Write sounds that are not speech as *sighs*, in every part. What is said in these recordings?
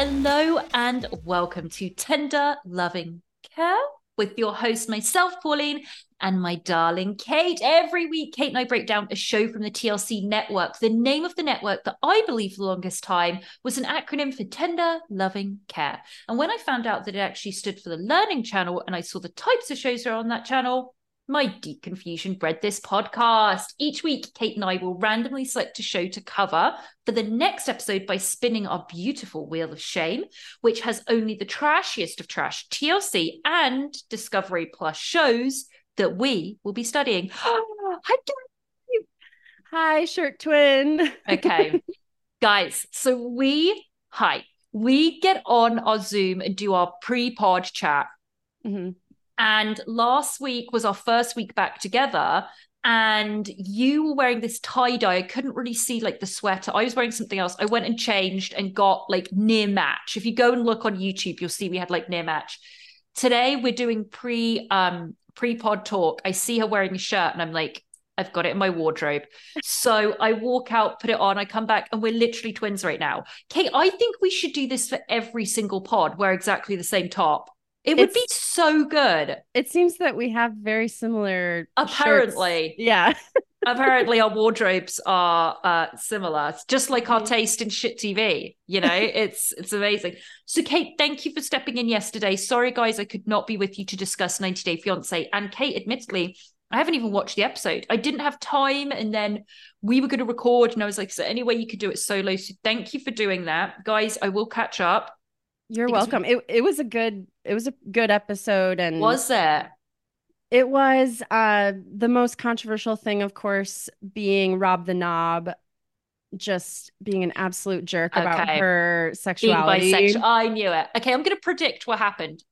Hello and welcome to Tender Loving Care with your host, myself, Pauline, and my darling Kate. Every week, Kate and I break down a show from the TLC network. The name of the network that I believe for the longest time was an acronym for Tender Loving Care. And when I found out that it actually stood for the Learning Channel and I saw the types of shows that are on that channel, my deep confusion bred this podcast. Each week, Kate and I will randomly select a show to cover for the next episode by spinning our beautiful Wheel of Shame, which has only the trashiest of trash TLC and Discovery Plus shows that we will be studying. *gasps* *gasps* Hi, Hi, shirt twin. *laughs* Okay, guys, so we, hi, we get on our Zoom and do our pre pod chat. Mhm. And last week was our first week back together. And you were wearing this tie dye. I couldn't really see like the sweater. I was wearing something else. I went and changed and got like near match. If you go and look on YouTube, you'll see we had like near match. Today we're doing pre um pre pod talk. I see her wearing a shirt and I'm like, I've got it in my wardrobe. So I walk out, put it on, I come back, and we're literally twins right now. Kate, I think we should do this for every single pod, wear exactly the same top. It would be so good. It seems that we have very similar. shirts. Apparently. Yeah. *laughs* Apparently, our wardrobes are uh, similar. It's just like our taste in shit TV. You know, *laughs* it's it's amazing. So, Kate, thank you for stepping in yesterday. Sorry, guys, I could not be with you to discuss 90 Day Fiance. And Kate, admittedly, I haven't even watched the episode. I didn't have time, and then we were going to record, and I was like, "Is there any way you could do it solo?" So, thank you for doing that, guys. I will catch up. You're welcome. It it was a good it was a good episode and Was there? it was uh the most controversial thing, of course, being Rob the Knob just being an absolute jerk about Okay. her being sexuality. bisexual. I knew it. Okay, I'm going to predict what happened.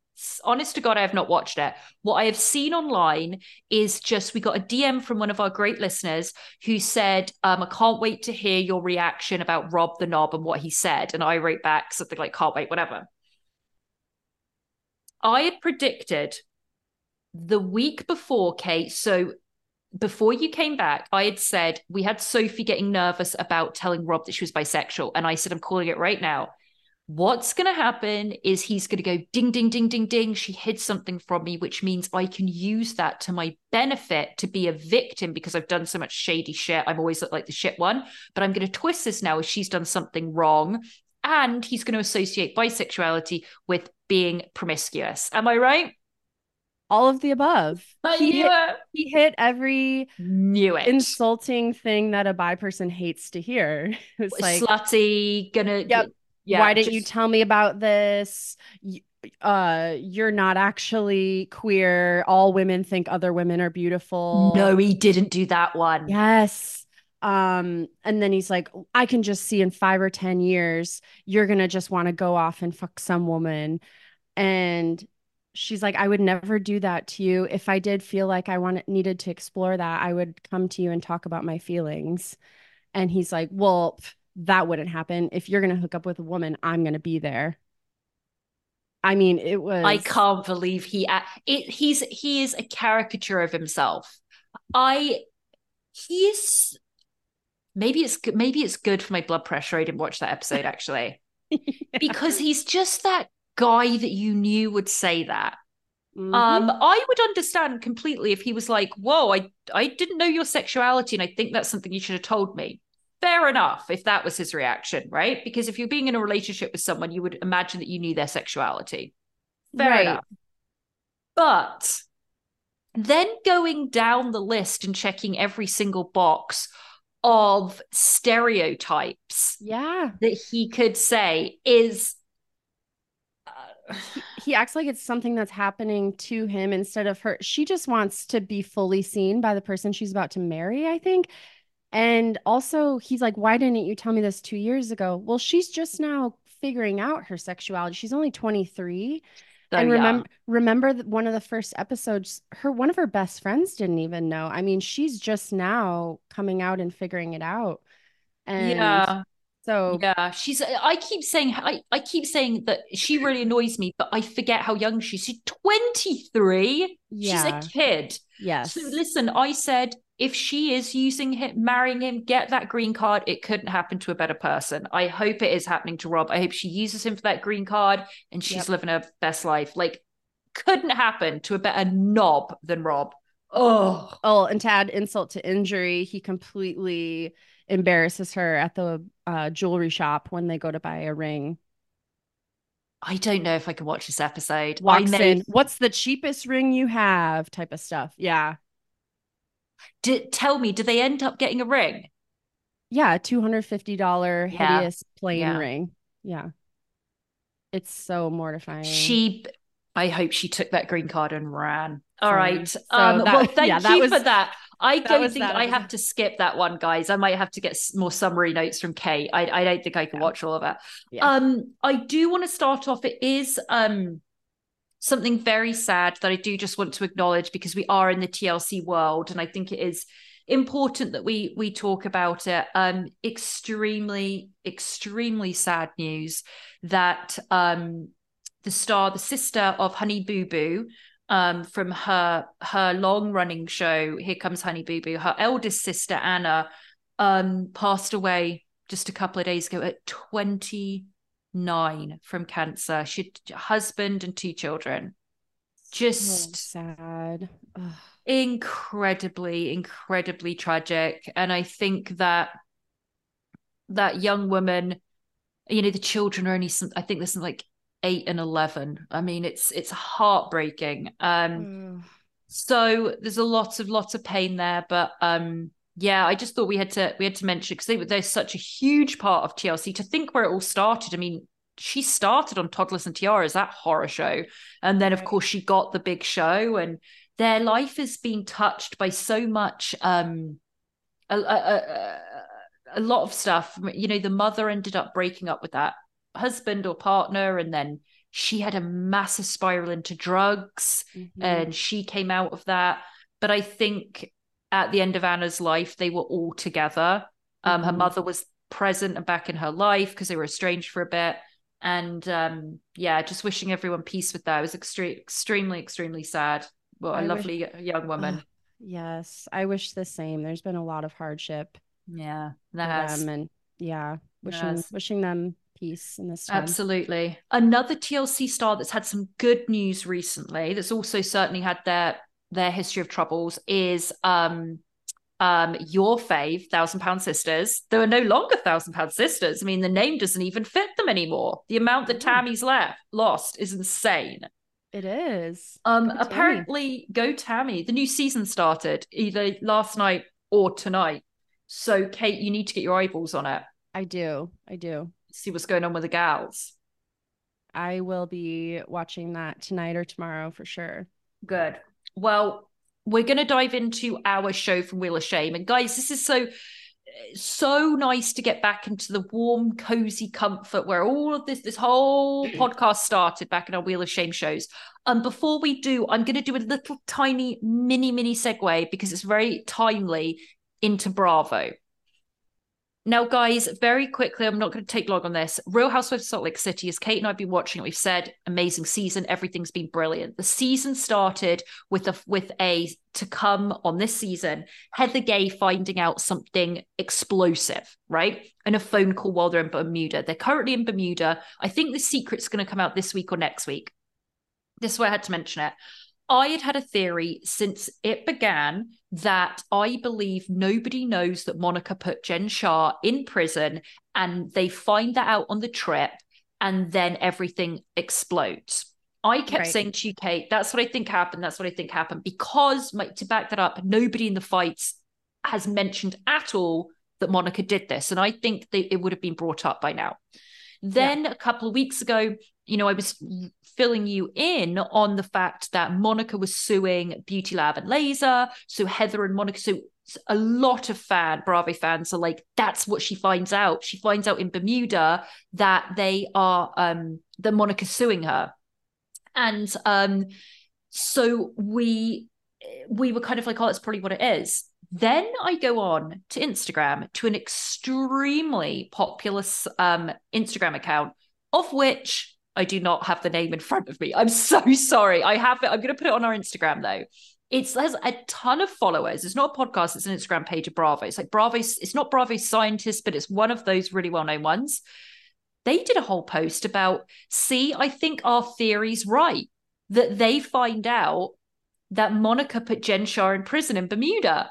Honest to God, I have not watched it. What I have seen online is just we got a DM from one of our great listeners who said, um, I can't wait to hear your reaction about Rob the Knob and what he said. And I wrote back something like, can't wait, whatever. I had predicted the week before, Kate. So before you came back, I had said we had Sophie getting nervous about telling Rob that she was bisexual. And I said, I'm calling it right now. What's going to happen is he's going to go ding, ding, ding, ding, ding. She hid something from me, which means I can use that to my benefit to be a victim because I've done so much shady shit. I'm always look like the shit one. But I'm going to twist this now as she's done something wrong. And he's going to associate bisexuality with being promiscuous. Am I right? All of the above. I He hit, it. he hit every Knew it. insulting thing that a bi person hates to hear. *laughs* It's like slutty, gonna Yep. yeah, why didn't you tell me about this? Uh you're not actually queer all women think other women are beautiful No, he didn't do that one. yes um and then he's like i can just see in 5 or 10 years you're going to just want to go off and fuck some woman. And she's like i would never do that to you. If i did feel like i wanted needed to explore that i would come to you and talk about my feelings. And he's like well that wouldn't happen. If you're going to hook up with a woman i'm going to be there. I mean it was I can't believe he it, he's he is a caricature of himself. I he is maybe it's good maybe it's good for my blood pressure. I didn't watch that episode actually *laughs* because he's just that guy that you knew would say that. Mhm. Um, I would understand completely if he was like, "Whoa, I I didn't know your sexuality, and I think that's something you should have told me." Fair enough, if that was his reaction, right? Because if you're being in a relationship with someone, you would imagine that you knew their sexuality. Fair Right. enough. But then going down the list and checking every single box of stereotypes yeah that he could say is uh, he acts like it's something that's happening to him instead of her. She just wants to be fully seen by the person she's about to marry, I think. And also, he's like, Why didn't you tell me this two years ago? Well, she's just now figuring out her sexuality. She's only 23. So and remember, remember that one of the first episodes, her one of her best friends didn't even know. I mean, she's just now coming out and figuring it out. And yeah. so Yeah, she's. I keep saying. I, I keep saying that she really annoys me, but I forget how young she is. She's twenty three. Yeah. She's a kid. yes. So listen, I said if she is using him, marrying him, get that green card. It couldn't happen to a better person. I hope it is happening to Rob. I hope she uses him for that green card and she's Yep. living her best life. Like, couldn't happen to a better knob than Rob. Oh, Oh, and to add insult to injury, he completely embarrasses her at the uh, jewelry shop when they go to buy a ring. I don't know if I can watch this episode. I may in, what's the cheapest ring you have? Type of stuff. Yeah. Did, tell me, do they end up getting a ring? Yeah. $250 Yeah. hideous plain Yeah. ring. Yeah. It's so mortifying. She, I hope she took that green card and ran. All right. So um, that- well, thank yeah, you was- for that. I that don't think that I have to skip that one, guys. I might have to get more summary notes from Kate. I, I don't think I can Yeah. watch all of that. Yeah. Um, I do want to start off. It is um something very sad that I do just want to acknowledge because we are in the TLC world, and I think it is important that we we talk about it. Um, extremely, extremely sad news that um the star, the sister of Honey Boo Boo, um, from her her long running show, Here Comes Honey Boo Boo, her eldest sister Anna, um, passed away just a couple of days ago at 29 from cancer. She husband and two children. Just sad. Ugh. incredibly incredibly tragic and i think that that young woman you know the children are only some i think there's some like 8 and 11 i mean it's it's heartbreaking um Ugh. so there's a lot of lots of pain there but um yeah i just thought we had to we had to mention because they were they're such a huge part of tlc to think where it all started. I mean she started on toddlers and tiaras that horror show and then of course she got the big show and their life has been touched by so much um a, a, a, a lot of stuff. You know the mother ended up breaking up with that husband or partner and then she had a massive spiral into drugs Mhm. and she came out of that. But i think at the end of anna's life they were all together um her Mhm. mother was present and back in her life because they were estranged for a bit and um yeah just wishing everyone peace with that it was extre- extremely extremely sad well a I wish- lovely young woman. Yes, I wish the same. There's been a lot of hardship yeah that has them, and yeah, wishing Yes. wishing them peace in this time. Absolutely. Another TLC star that's had some good news recently, that's also certainly had their their history of troubles, is um um your fave, Thousand Pound Sisters. They are no longer Thousand Pound Sisters. I mean, the name doesn't even fit them anymore. The amount that Mm. Tammy's left lost is insane. It is. Um, Go Tammy. apparently, Go Tammy. The new season started either last night or tonight. So, Kate, you need to get your eyeballs on it. I do. I do. See what's going on with the gals. I will be watching that tonight or tomorrow for sure. Good. Well, we're going to dive into our show from Wheel of Shame. And guys, this is so so nice to get back into the warm, cozy comfort where all of this, this whole *clears throat* podcast started back in our Wheel of Shame shows. And um, before we do, I'm going to do a little tiny mini, mini segue because it's very timely into Bravo. Now, guys, very quickly, I'm not going to take long on this. Real Housewives of Salt Lake City, as Kate and I have been watching, it, we've said amazing season. Everything's been brilliant. The season started with a with a to come on this season. Heather Gay finding out something explosive, right? And a phone call while they're in Bermuda. They're currently in Bermuda. I think the secret's going to come out this week or next week. This is why I had to mention it. I had had a theory since it began that I believe nobody knows that Monica put Jen Shah in prison and they find that out on the trip and then everything explodes. I kept right. saying to you, Kate, that's what I think happened. That's what I think happened. Because my, to back that up, nobody in the fights has mentioned at all that Monica did this. And I think that it would have been brought up by now. Then yeah. a couple of weeks ago, you know, I was filling you in on the fact that Monica was suing Beauty Lab and Laser. So Heather and Monica, so a lot of fan Bravo fans are like, that's what she finds out. She finds out in Bermuda that they are um that Monica's suing her. And um so we we were kind of like, oh, that's probably what it is. Then I go on to Instagram to an extremely popular um, Instagram account, of which I do not have the name in front of me. I'm so *laughs* sorry. I have it. I'm going to put it on our Instagram though. It has a ton of followers. It's not a podcast. It's an Instagram page of Bravo. It's like Bravo. It's not Bravo scientists, but it's one of those really well known ones. They did a whole post about, see, I think our theory's right. That they find out that Monica put Jen in prison in Bermuda.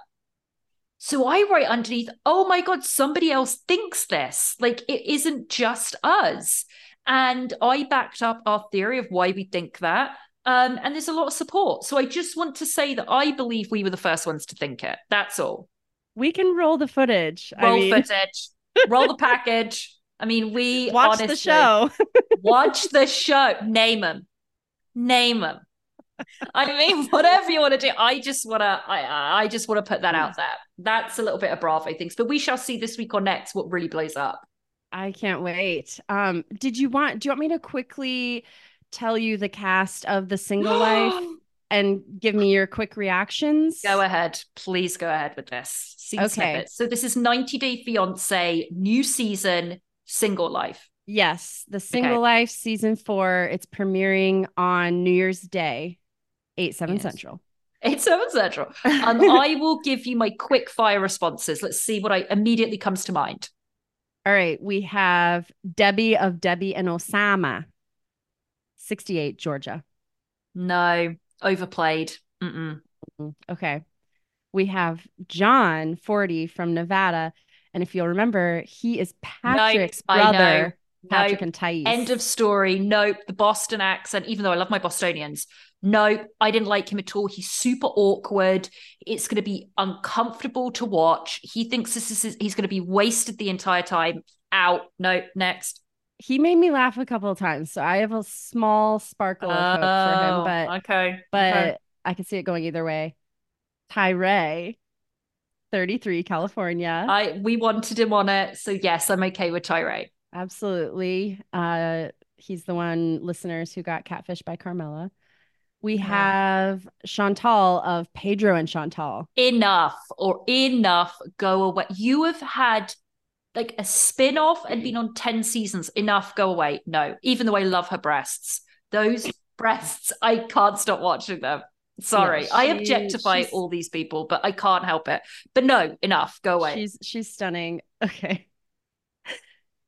So I write underneath, oh my God, somebody else thinks this. Like it isn't just us. And I backed up our theory of why we think that. Um, and there's a lot of support. So I just want to say that I believe we were the first ones to think it. That's all. We can roll the footage. Roll I mean... footage. roll the *laughs* package. I mean, we watch honestly, the show. *laughs* watch the *laughs* show. Name them. Name them. I mean, whatever you want to do. I just want to. I I just want to put that out there. That's a little bit of Bravo things, but we shall see this week or next what really blows up. I can't wait. Um, did you want? Do you want me to quickly tell you the cast of the Single Life *gasps* and give me your quick reactions? Go ahead, please. Go ahead with this. See okay. Snippets. So this is 90 Day Fiance, new season, Single Life. Yes, the Single okay. Life season four. It's premiering on New Year's Day, eight seven yes. Central. Eight seven Central. *laughs* Um, I will give you my quick fire responses. Let's see what I immediately comes to mind. All right, we have Debbie of Debbie and Osama, 68, Georgia. No, overplayed. Mm-mm. Okay. We have John, 40, from Nevada. And if you'll remember, he is Patrick's brother. Patrick nope. and Thais. End of story. Nope. The Boston accent, even though I love my Bostonians, Nope. I didn't like him at all. He's super awkward. It's going to be uncomfortable to watch. He thinks this is he's going to be wasted the entire time. Out. Nope. next. He made me laugh a couple of times, so I have a small sparkle of hope for him. Oh, but okay, but okay. I can see it going either way. Tyray, 33, California. I we wanted him on it, so yes, I'm okay with Tyray. Absolutely. Uh, he's the one listeners who got catfish by Carmela. We have Chantal of Pedro and Chantal. Enough or enough. Go away. You have had like a spin off and been on 10 seasons. Enough. Go away. No, even though I love her breasts, those breasts, I can't stop watching them. Sorry, no, she, I objectify all these people, but I can't help it. But no, enough. Go away. She's she's stunning. *laughs* Okay.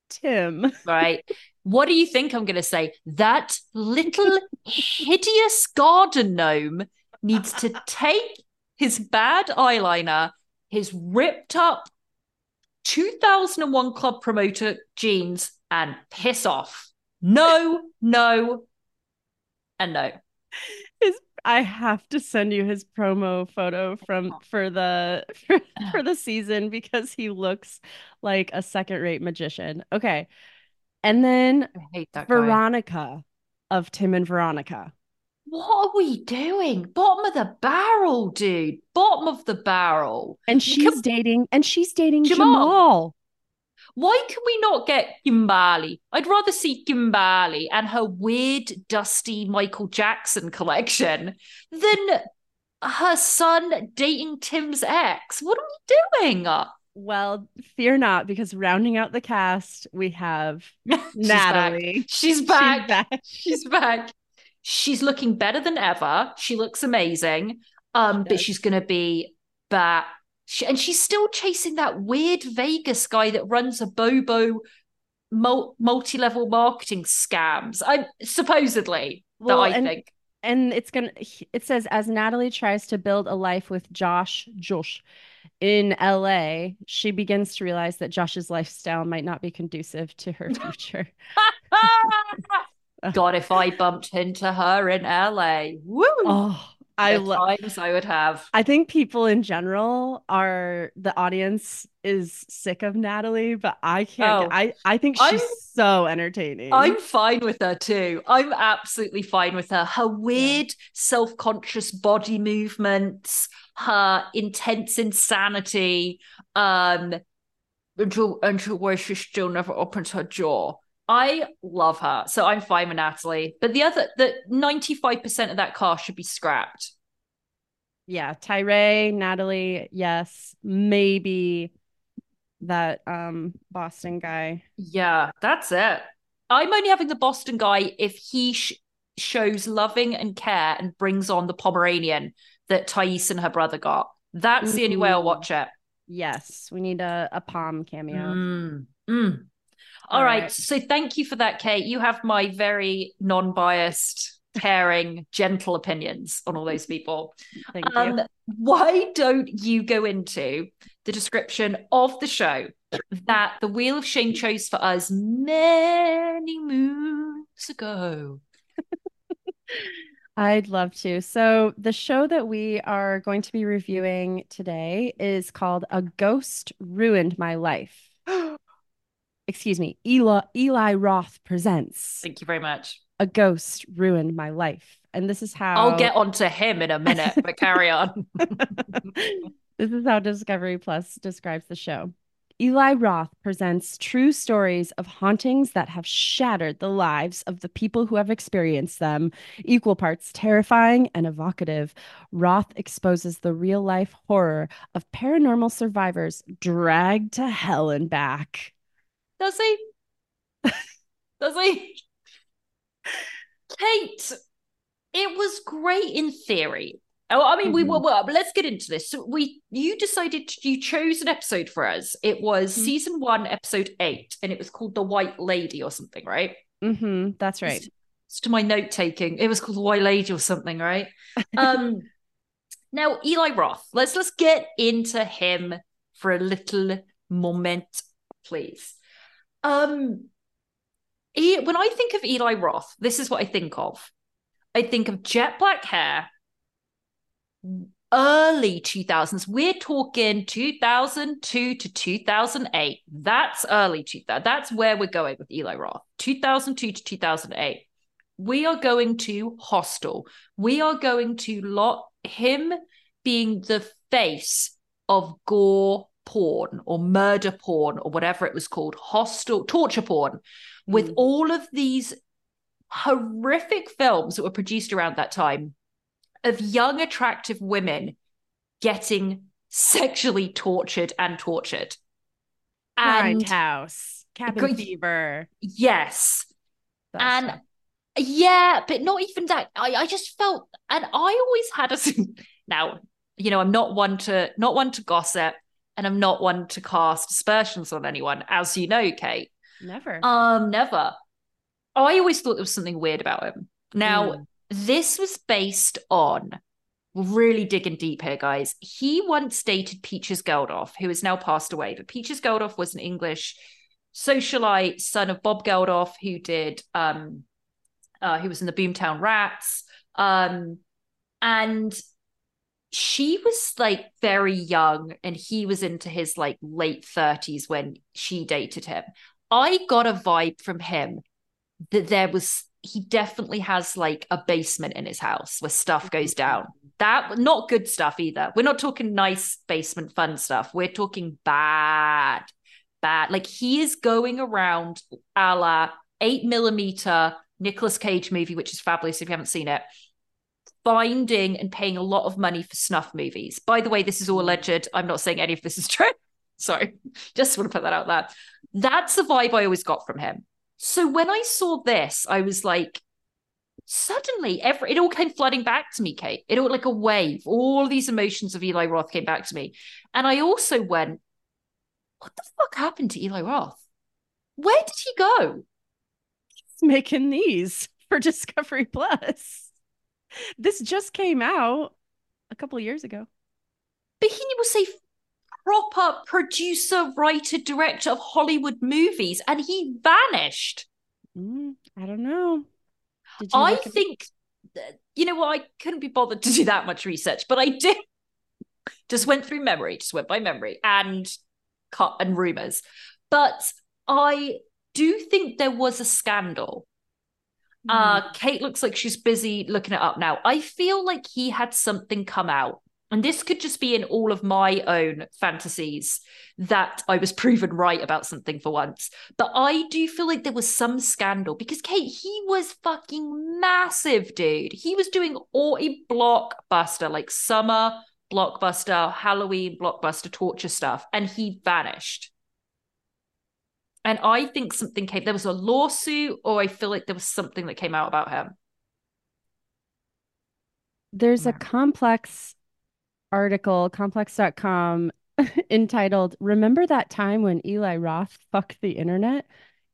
Tim. *laughs* Right. What do you think I'm going to say? That little hideous garden gnome needs to take his bad eyeliner, his ripped up 2001 club promoter jeans, and piss off. No, no, and no. I have to send you his promo photo from for the for, *laughs* for the season because he looks like a second-rate magician. Okay. And then that guy. Veronica of Tim and Veronica. What are we doing? Bottom of the barrel, dude. Bottom of the barrel. And she's dating and she's dating Jamal. Jamal. Why can we not get Kimberly? I'd rather see Kimberly and her weird, dusty Michael Jackson collection than her son dating Tim's ex. What are we doing? Well, fear not, because rounding out the cast, we have *laughs* She's back. Natalie. She's She's back. back. She's back. She's looking better than ever. She looks amazing. Um, but she's gonna be back. She, and she's still chasing that weird Vegas guy that runs a Bobo multi-level marketing scams. I'm supposedly Well, that I and- think. And it's gonna it says as Natalie tries to build a life with Josh Josh in LA, she begins to realize that Josh's lifestyle might not be conducive to her *laughs* future. God, if I bumped into her in LA, woo! *laughs* oh, I love times I would have. I think people in general are the audience is sick of Natalie, but I can't. Oh. I I think she's I'm- so entertaining. I'm fine with her too. I'm absolutely fine with her. Her weird, self conscious body movements, her intense insanity, um, until, until where she still never opens her jaw. I love her. So I'm fine with Natalie. But the other, the 95% of that cast should be scrapped. yeah, Tyray, Natalie, yes, maybe that um Boston guy. Yeah, that's it. I'm only having the Boston guy if he sh- shows loving and care and brings on the Pomeranian that Thais and her brother got. That's the only way I'll watch it. Yes, we need a a palm cameo. Mm, mm. All All right. right. So thank you for that, Kate. You have my very non-biased, caring, gentle opinions on all those people. Thank Um, why don't you go into the description of the show that the Wheel of Shame chose for us many moons ago? *laughs* I'd love to. So, the show that we are going to be reviewing today is called A Ghost Ruined My Life. *gasps* *gasps* Excuse me, Eli, Eli Roth presents Thank you very much. A Ghost Ruined My Life. And this is how I'll get onto him in a minute, but *laughs* carry on. *laughs* this is how Discovery Plus describes the show. Eli Roth presents true stories of hauntings that have shattered the lives of the people who have experienced them, equal parts terrifying and evocative. Roth exposes the real life horror of paranormal survivors dragged to hell and back. Does he? Does he? Kate, it was great in theory. Oh, I mean, we Mhm. were. Well, let's get into this. So we, you decided you chose an episode for us. It was Mhm. season one, episode eight, and it was called "The White Lady" or something, right? Mm-hmm, that's right. It's, it's to my note taking. It was called "The White Lady" or something, right? *laughs* um, now Eli Roth. Let's let's get into him for a little moment, please. Um, he, when I think of Eli Roth, this is what I think of. I think of jet black hair, early 2000s. We're talking 2002 to 2008. That's early 2000. That's where we're going with Eli Roth. 2002 to 2008. We are going to Hostel. We are going to lot him being the face of gore porn or murder porn or whatever it was called, hostile torture porn, with Mm. all of these horrific films that were produced around that time of young, attractive women getting sexually tortured and tortured. And Grindhouse, Cabin Fever. yes, that and yeah, but not even that. I, I just felt, and I always had a *laughs* now, you know, I'm not one to not one to gossip, and I'm not one to cast aspersions on anyone, as you know, Kate. never. Um, never. Oh, I always thought there was something weird about him. Now, Mm. this was based on really digging deep here, guys. He once dated Peaches Geldof, who has now passed away. But Peaches Geldof was an English socialite, son of Bob Geldof, who did um uh who was in the Boomtown Rats. Um and she was like very young and he was into his like late 30s when she dated him. I got a vibe from him that there was he definitely has like a basement in his house where stuff goes mm-hmm. down. That not good stuff either. We're not talking nice basement fun stuff. We're talking bad, bad. Like he is going around a la eight millimeter Nicolas Cage movie, which is fabulous if you haven't seen it. Finding and paying a lot of money for snuff movies. By the way, this is all mm. alleged. I'm not saying any of this is *laughs* true. Sorry, just want to put that out there. That's the vibe I always got from him. So when I saw this, I was like, suddenly every it all came flooding back to me, Kate. It all like a wave. All these emotions of Eli Roth came back to me. And I also went, what the fuck happened to Eli Roth? Where did he go? He's making these for *laughs* Discovery Plus. This just came out a couple of years ago. He was a proper producer, writer, director of Hollywood movies, and he vanished. Mm, I don't know. I think, you know what? I couldn't be bothered to do that much research, but I did. Just went through memory, just went by memory and cut and rumors. But I do think there was a scandal. Mm. Uh, Kate looks like she's busy looking it up now. I feel like he had something come out and this could just be in all of my own fantasies that I was *laughs* proven right about something for once. But I do feel like there was some scandal because Kate, he was fucking massive, dude. He was doing all a blockbuster, like summer blockbuster, Halloween blockbuster torture stuff, and he vanished. And I think something came, there was a lawsuit, or I feel like there was something that came out about him. There's a complex article, complex.com, *laughs* entitled Remember That Time When Eli Roth Fucked the Internet?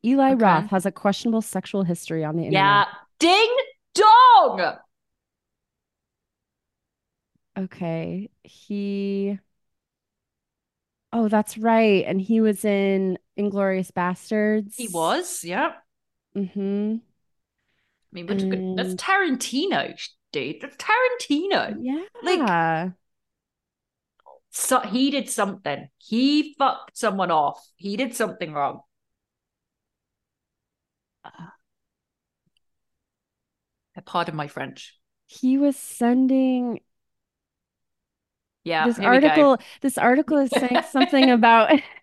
Eli okay. Roth has a questionable sexual history on the internet. Yeah. Ding dong. Okay. He. Oh, that's right. And he was in Inglourious Basterds. He was, yeah. Mm-hmm. I mean, that's Tarantino, dude. That's Tarantino. Yeah. Like, so he did something. He fucked someone off. He did something wrong. Uh, pardon my French. He was sending yeah this article this article is saying something about *laughs*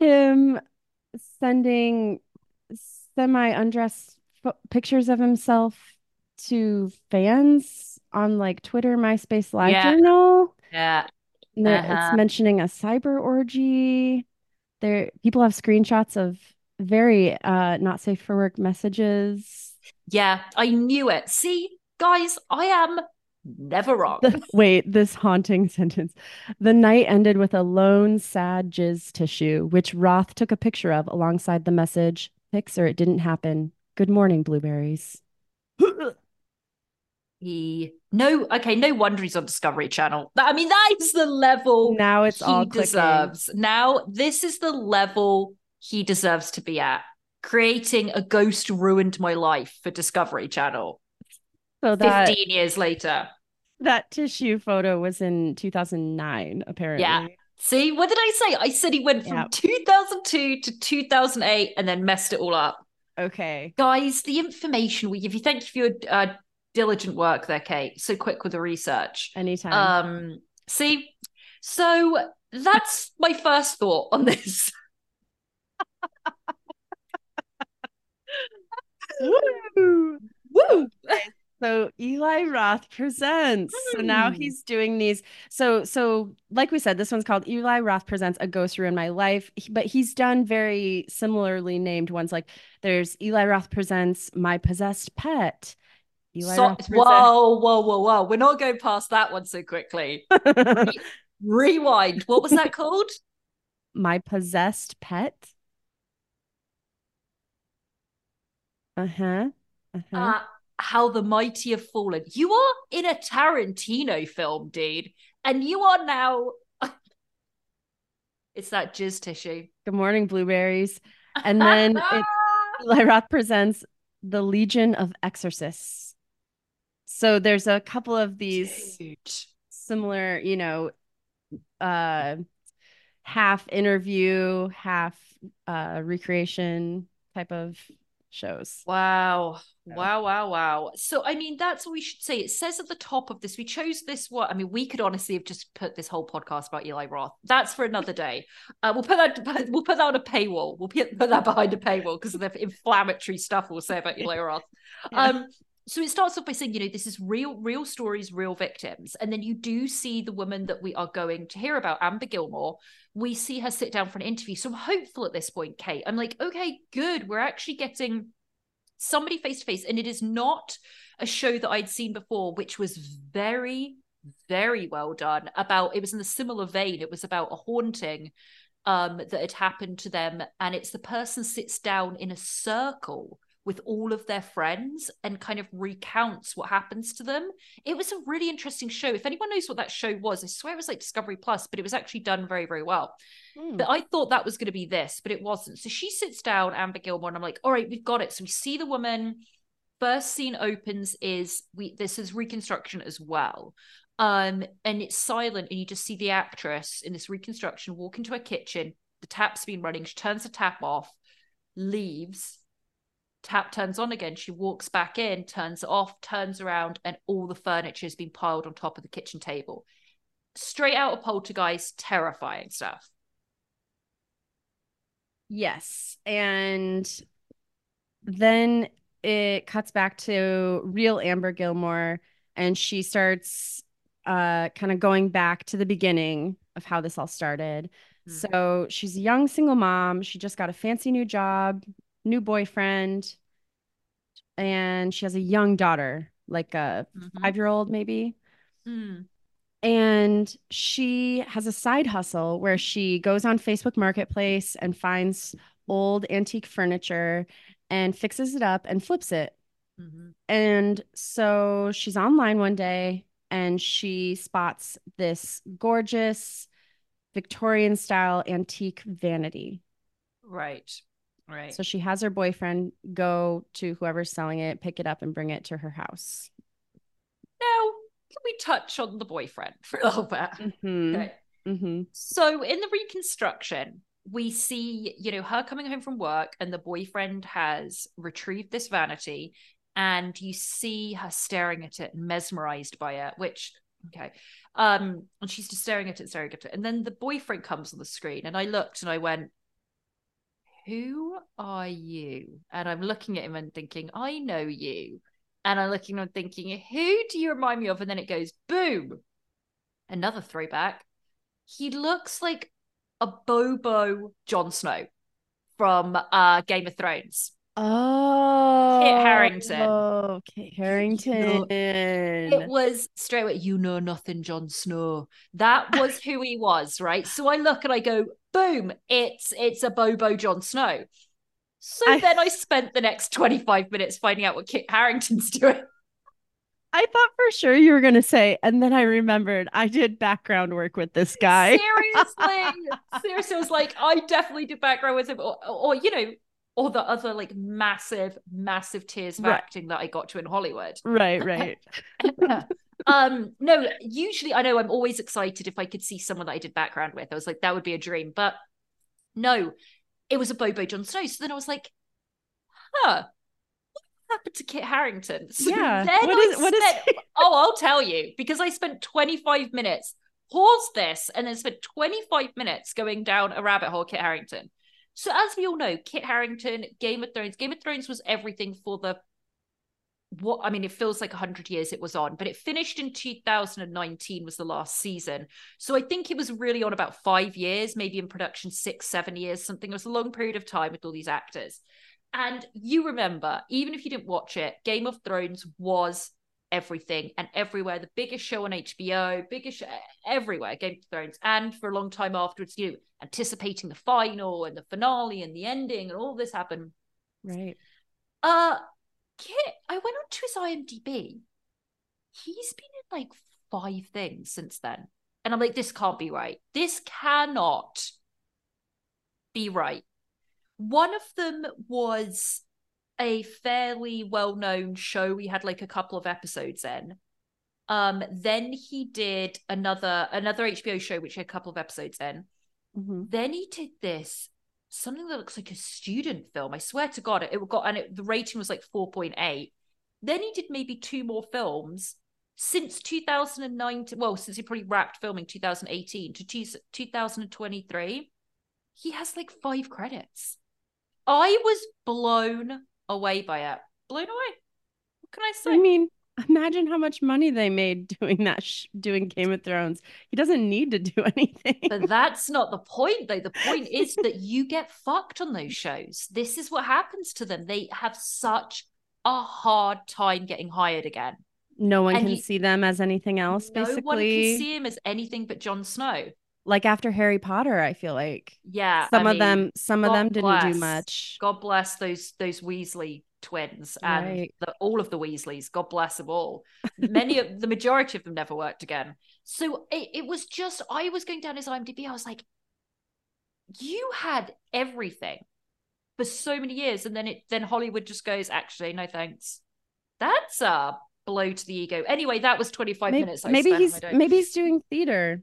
him sending semi undressed pictures of himself to fans on like Twitter, MySpace Live yeah. Journal. Yeah. Uh-huh. It's mentioning a cyber orgy. There, people have screenshots of very uh, not safe for work messages. Yeah, I knew it. See, guys, I am never wrong. The, wait, this haunting *laughs* sentence. The night ended with a lone, sad jizz tissue, which Roth took a picture of alongside the message, Fix or it didn't happen. Good morning, blueberries. *laughs* he no okay no wonder he's on discovery channel i mean that is the level now it's he all deserves now this is the level he deserves to be at creating a ghost ruined my life for discovery channel so that 15 years later that tissue photo was in 2009 apparently yeah see what did i say i said he went from yep. 2002 to 2008 and then messed it all up okay guys the information we give you thank you for your uh, diligent work there, Kate. So quick with the research. Anytime. Um, see, so that's my first thought on this. *laughs* Woo! Woo! So Eli Roth presents. Mm. So now hmm. he's doing these. So so like we said, this one's called Eli Roth presents a ghost ruin my life. But he's done very similarly named ones. Like there's Eli Roth presents my possessed pet. Eli so, whoa, whoa, whoa, whoa. We're not going past that one so quickly. Re- *laughs* rewind. What was that called? My possessed pet. Uh-huh. Uh-huh. Uh, how the mighty have fallen. You are in a Tarantino film, dude. And you are now *laughs* it's that jizz tissue. Good morning, blueberries. And then it, *laughs* Eli Roth presents The Legion of Exorcists. So there's a couple of these Dude. similar, you know, uh half interview, half uh recreation type of shows. Wow. Wow, wow, wow. So, I mean, that's what we should say. It says at the top of this, we chose this. What I mean, we could honestly have just put this whole podcast about Eli Roth. That's for another day. Uh, we'll put that. *laughs* We'll put that on a paywall. We'll put, that behind a paywall because of the inflammatory stuff we'll say about Eli Roth. *laughs* Um, so it starts off by saying, you know, this is real, real stories, real victims, and then you do see the woman that we are going to hear about, Amber Gilmore. We see her sit down for an interview. So I'm hopeful at this point, Kate. I'm like, okay, good. We're actually getting somebody face to face, and it is not a show that I'd seen before, which was very, very well done. About it was in a similar vein. It was about a haunting um, that had happened to them, and it's the person sits down in a circle with all of their friends and kind of recounts what happens to them. It was a really interesting show. If anyone knows what that show was, I swear it was like Discovery Plus, but it was actually done very, very well. Mm. But I thought that was going to be this, but it wasn't. So she sits down, Amber Gilmore, and I'm like, all right, we've got it. So we see the woman. First scene opens is we this is reconstruction as well. Um, and it's silent, and you just see the actress in this reconstruction walk into her kitchen. The tap's been running. She turns the tap off, leaves, tap turns on again. She walks back in, turns off, turns around, and all the furniture has been piled on top of the kitchen table. Straight out of Poltergeist, terrifying stuff. Yes. And then it cuts back to real Amber Gilmore, and she starts uh, kind of going back to the beginning of how this all started. Mm-hmm. So she's a young single mom. She just got a fancy new job new boyfriend, and she has a young daughter, like a mm-hmm. five year old, maybe. Mm. And she has a side hustle where she goes on Facebook Marketplace and finds old antique furniture and fixes it up and flips it. Mm-hmm. And so she's online one day and she spots this gorgeous Victorian style antique vanity. Right. Right. So she has her boyfriend go to whoever's selling it, pick it up, and bring it to her house. Now, can we touch on the boyfriend *laughs* for a little bit? Mm-hmm. Okay. Mm-hmm. So in the reconstruction, we see, you know, her coming home from work, and the boyfriend has retrieved this vanity, and you see her staring at it and mesmerized by it, which okay. Um, and she's just staring at it, staring at it. And then the boyfriend comes on the screen, and I looked and I went, who are you? And I'm looking at him and thinking, I know you. And I'm looking and thinking, who do you remind me of? And then it goes, boom. Another throwback. He looks like a Bobo Jon Snow from uh, Game of Thrones. Oh, Kit Harington. Oh, Kit Harington. It was straight away, you know nothing, Jon Snow. That *laughs* was who he was, right? So I look and I go, boom, it's it's a Bobo Jon Snow. So I... then I spent the next 25 minutes finding out what Kit Harington's *laughs* doing. I thought for sure you were going to say, and then I remembered I did background work with this guy. Seriously. Seriously. I was like, I definitely did background with him. Or, or you know, or the other like massive, massive tears of right. acting that I got to in Hollywood. Right, *laughs* right. um, no, usually I know I'm always excited if I could see someone that I did background with. I was like, that would be a dream. But no, it was a Bobo Jon Snow. So then I was like, huh, what happened to Kit Harington? *laughs* So yeah. What is, what spent, is oh, I'll tell you, because I spent 25 minutes, pause this, and then spent 25 minutes going down a rabbit hole, Kit Harington. So as we all know, Kit Harington, Game of Thrones, Game of Thrones was everything for the what I mean, it feels like 100 years it was on, but it finished in 2019 was the last season. So I think it was really on about five years, maybe in production, six, seven years, something. It was a long period of time with all these actors. And you remember, even if you didn't watch it, Game of Thrones was everything and everywhere. The biggest show on HBO, biggest show everywhere, Game of Thrones. And for a long time afterwards, you know, anticipating the final and the finale and the ending and all this happened. Right. Uh Kit, I went on to his IMDb. He's been in like five things since then. And I'm like, this can't be right. This cannot be right. One of them was a fairly well-known show. We had like a couple of episodes in. Um, then he did another another HBO show which had a couple of episodes in. Mhm. Then he did this something that looks like a student film. I swear to God, it, it got and it, the rating was like four point eight. Then he did maybe two more films since 2009. Well, since he probably wrapped filming 2018 to two, 2023, he has like five credits. I was blown away by it. Blown away. What can I say? I mean, imagine how much money they made doing that, sh- doing Game of Thrones. He doesn't need to do *laughs* anything. But that's not the point, though. The point is that you get fucked on those shows. This is what happens to them. They have such a hard time getting hired again. no one and can you- see them as anything else, No basically. one can see him as anything but Jon Snow. Like after Harry Potter, I feel like Yeah, some I of them, mean, some of them didn't bless. do much. God bless those those Weasley twins and Right. the, all of the Weasleys. God bless them all. Many of the majority of them never worked again. So it, it was just I was going down his IMDb. I was like, you had everything for so many years, and then it then Hollywood just goes, actually, no thanks. That's a blow to the ego. Anyway, that was twenty five minutes. I maybe he's maybe he's doing theater.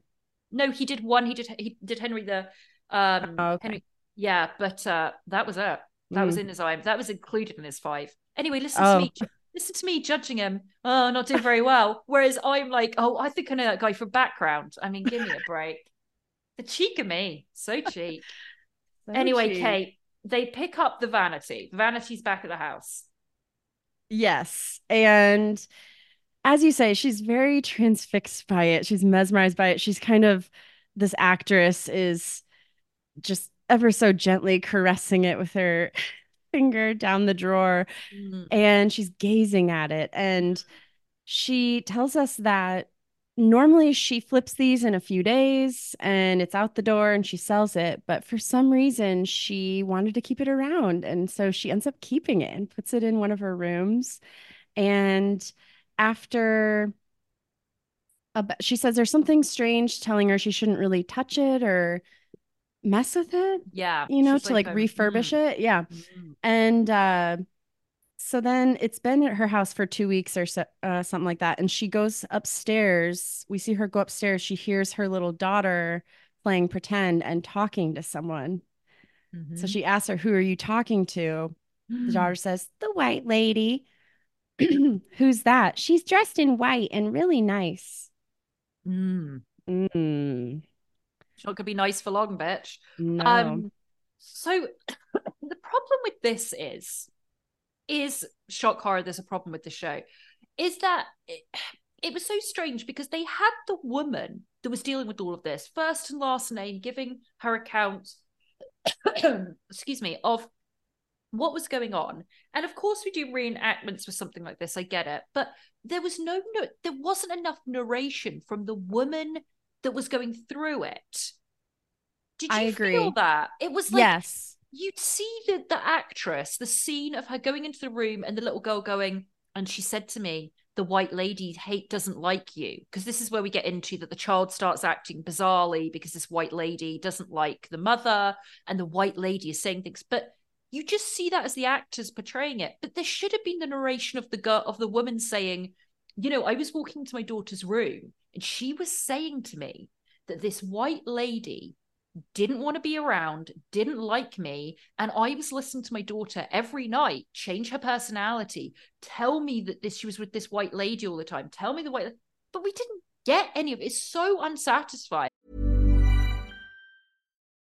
No, he did one. He did he did Henry the um Oh, okay. Henry yeah, but uh that was it. That was Mm. in his IM. That was included in his five. Anyway, listen Oh. to me. Listen to me judging him. Oh, not doing very well. Whereas I'm like, oh, I think I know that guy from background. I mean, give me a break. The cheek of me, so *laughs* cheap. So anyway, cheap. Kate, they pick up the vanity. The vanity's back at the house. Yes. And as you say, she's very transfixed by it. She's mesmerized by it. She's kind of this actress is just ever so gently caressing it with her *laughs* finger down the drawer Mm. and she's gazing at it. And she tells us that normally she flips these in a few days and it's out the door and she sells it. But for some reason, she wanted to keep it around. And so she ends up keeping it and puts it in one of her rooms. And after she says there's something strange telling her she shouldn't really touch it or mess with it, Yeah. you know, to like um, refurbish mm, it. Yeah. mm. And uh, so then it's been at her house for two weeks or so, uh, something like that. And she goes upstairs. We see her go upstairs. She hears her little daughter playing pretend and talking to someone. So Mhm. she asks her, Who are you talking to? The *gasps* daughter says, The white lady. *clears throat* Who's that? She's dressed in white and really nice. Mm. Mm, She's not gonna be nice for long, bitch. no. Um, so the problem with this is, is shock horror. There's a problem with the show, is that it, it was so strange because they had the woman that was dealing with all of this first and last name, giving her account, *coughs* excuse me, of what was going on. And of course, we do reenactments with something like this. I get it, but there was no, no there wasn't enough narration from the woman that was going through it. Did you I feel agree. that? It was like yes. you'd see the the actress, the scene of her going into the room and the little girl going, and she said to me, "The white lady hate doesn't like you," because this is where we get into that the child starts acting bizarrely because this white lady doesn't like the mother, and the white lady is saying things, but you just see that as the actors portraying it. But there should have been the narration of the girl of the woman saying, "You know, I was walking to my daughter's room, and she was saying to me that this white lady." didn't want to be around, didn't like me, and I was listening to my daughter every night change her personality, tell me that this she was with this white lady all the time, tell me the white, but we didn't get any of it. It's so unsatisfying.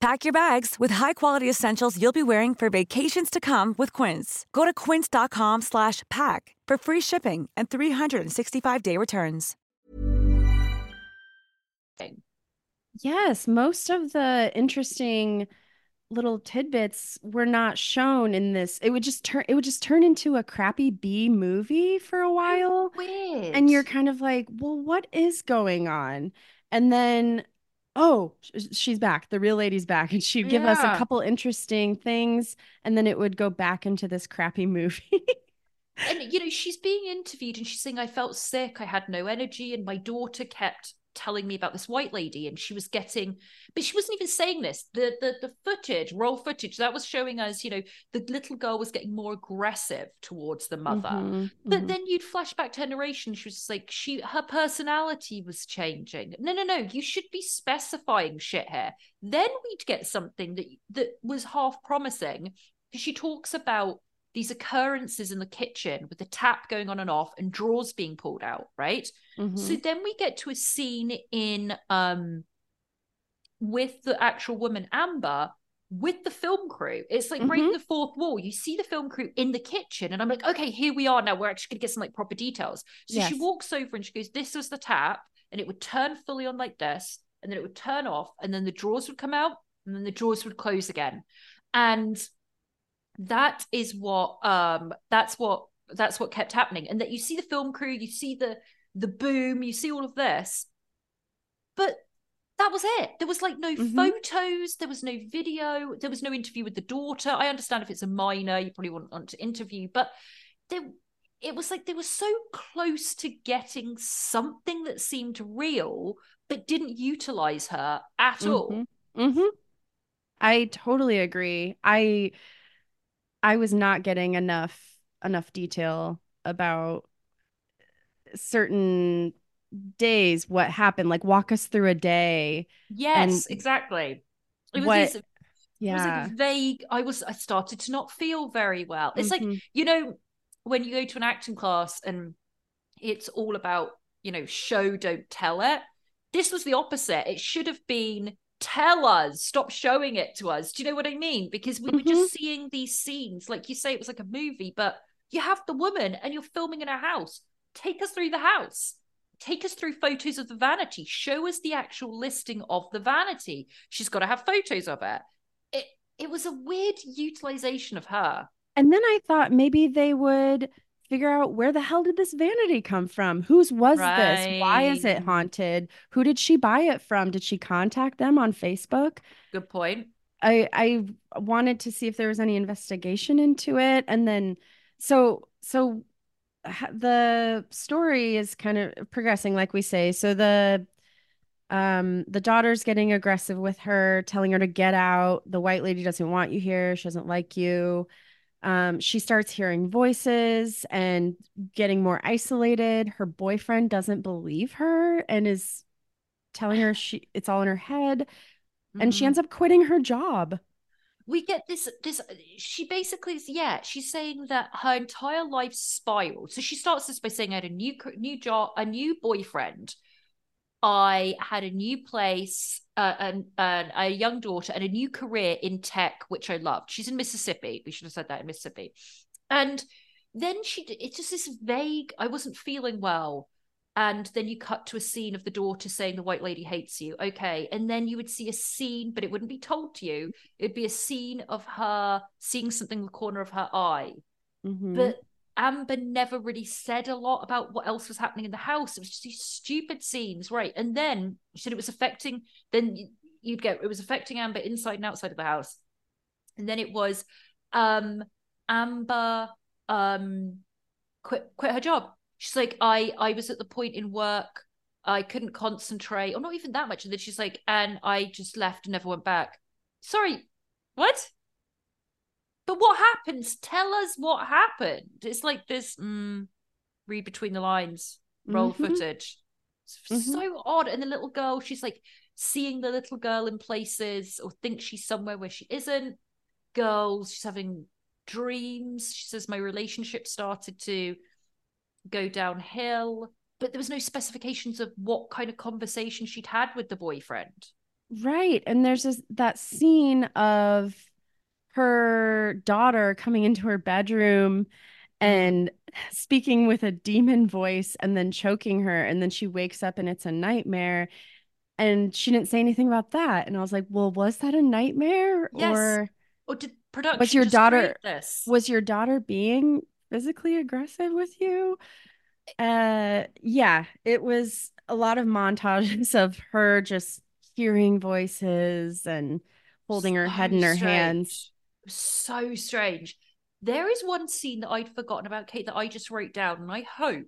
Pack your bags with high-quality essentials you'll be wearing for vacations to come with Quince. Go to quince.com slash pack for free shipping and 365-day returns. Yes, most of the interesting little tidbits were not shown in this. It would just turn it would just turn into a crappy B movie for a while. And you're kind of like, "Well, what is going on?" And then oh, she's back. The real lady's back and she'd give us a couple interesting things and then it would go back into this crappy movie. and you know she's being interviewed and she's saying i felt sick i had no energy and my daughter kept telling me about this white lady and she was getting but she wasn't even saying this. The the, the footage raw footage that was showing us you know the little girl was getting more aggressive towards the mother. Mhm, but mhm. then you'd flash back to her narration. She was just like she her personality was changing. No no no you should be specifying shit here. Then we'd get something that that was half promising. Because she talks about these occurrences in the kitchen with the tap going on and off and drawers being pulled out right so Mhm. then we get to a scene in um with the actual woman Amber with the film crew. It's like breaking Mhm. the fourth wall. You see the film crew in the kitchen, and I'm like, okay, here we are now. We're actually gonna get some like proper details. So she walks over and she goes, This was the tap, and it would turn fully on like this, and then it would turn off, and then the drawers would come out, and then the drawers would close again. And that is what um that's what that's what kept happening. And that you see the film crew, you see the the boom, you see all of this, but that was it. There was like no Mhm. photos, there was no video, there was no interview with the daughter. I understand if it's a minor, you probably wouldn't want to interview, but there it was like they were so close to getting something that seemed real, but didn't utilize her at all. Mhm. Mhm. I totally agree. I I was not getting enough enough detail about certain days what happened like walk us through a day Yes, exactly. It was what- these- it was yeah like vague. I was I started to not feel very well. It's like Mhm. you know when you go to an acting class and it's all about you know show don't tell it. This was the opposite. It should have been tell us, stop showing it to us. Do you know what I mean? Because we were Mm-hmm. just seeing these scenes, like you say, it was like a movie, but you have the woman and you're filming in her house. Take us through the house. Take us through photos of the vanity. Show us the actual listing of the vanity. She's got to have photos of it. It it was a weird utilization of her. and then i thought maybe they would figure out where the hell did this vanity come from whose was this why is it haunted who did she buy it from did she contact them on facebook Good point. I I wanted to see if there was any investigation into it, and then so so the story is kind of progressing, like we say. So the um the daughter's getting aggressive with her, telling her to get out. The white lady doesn't want you here. She doesn't like you. Um, she starts hearing voices and getting more isolated. Her boyfriend doesn't believe her and is telling her she it's all in her head and she Mhm. ends up quitting her job. we get this this she basically is yeah she's saying that her entire life spiraled so she starts this by saying i had a new new job a new boyfriend i had a new place uh, and, and a young daughter and a new career in tech which i loved. She's in mississippi. We should have said that in mississippi. And then she it's just this vague i wasn't feeling well. And then you cut to a scene of the daughter saying the white lady hates you. Okay. And then you would see a scene but it wouldn't be told to you. It'd be a scene of her seeing something in the corner of her eye. Mhm. but amber never really said a lot about what else was happening in the house. It was just these stupid scenes right? And then she said it was affecting then you'd get it was affecting amber inside and outside of the house. And then it was um amber um quit quit her job. She's like i i was at the point in work i couldn't concentrate or not even that much. And then she's like and i just left and never went back. Sorry what but what happens? Tell us what happened. It's like this mm, read between the lines roll Mhm. footage. It's Mhm. so odd. And the little girl she's like seeing the little girl in places or thinks she's somewhere where she isn't. Girls she's having dreams. She says my relationship started to go downhill. But there was no specifications of what kind of conversation she'd had with the boyfriend. Right. And there's this that scene of her daughter coming into her bedroom and speaking with a demon voice and then choking her and then she wakes up and it's a nightmare and she didn't say anything about that and I was like, "Well, was that a nightmare Yes. or Or did production was your daughter this? was your daughter being physically aggressive with you?" Uh yeah, it was a lot of montages *laughs* of her just hearing voices and holding her head in her hands. So strange. There is one scene that I'd forgotten about, Kate, that I just wrote down, and I hope,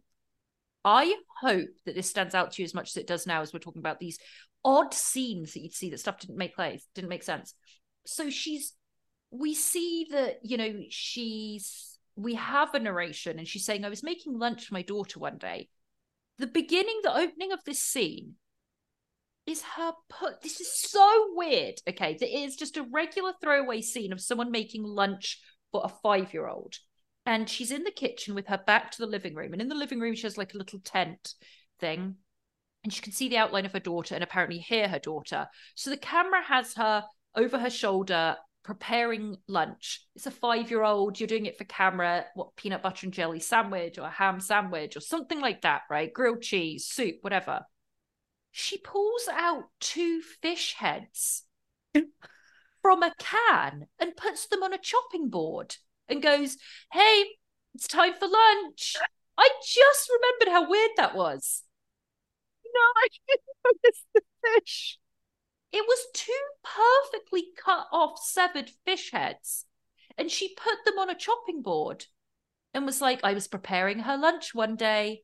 I hope that this stands out to you as much as it does now, as we're talking about these odd scenes that you'd see that stuff didn't make place, didn't make sense. So she's, we see that you know she's, we have a narration, and she's saying, "I was making lunch for my daughter one day." The beginning, the opening of this scene is her put this is so weird okay? It is just a regular throwaway scene of someone making lunch for a five year old and she's in the kitchen with her back to the living room and in the living room she has like a little tent thing and she can see the outline of her daughter and apparently hear her daughter. So the camera has her over her shoulder preparing lunch. It's a five year old you're doing it for camera what peanut butter and jelly sandwich or a ham sandwich or something like that right? Grilled cheese soup whatever she pulls out two fish heads from a can and puts them on a chopping board and goes, Hey, it's time for lunch. I just remembered how weird that was. No, I didn't notice the fish. It was two perfectly cut off, severed fish heads. And she put them on a chopping board and was like, I was preparing her lunch one day.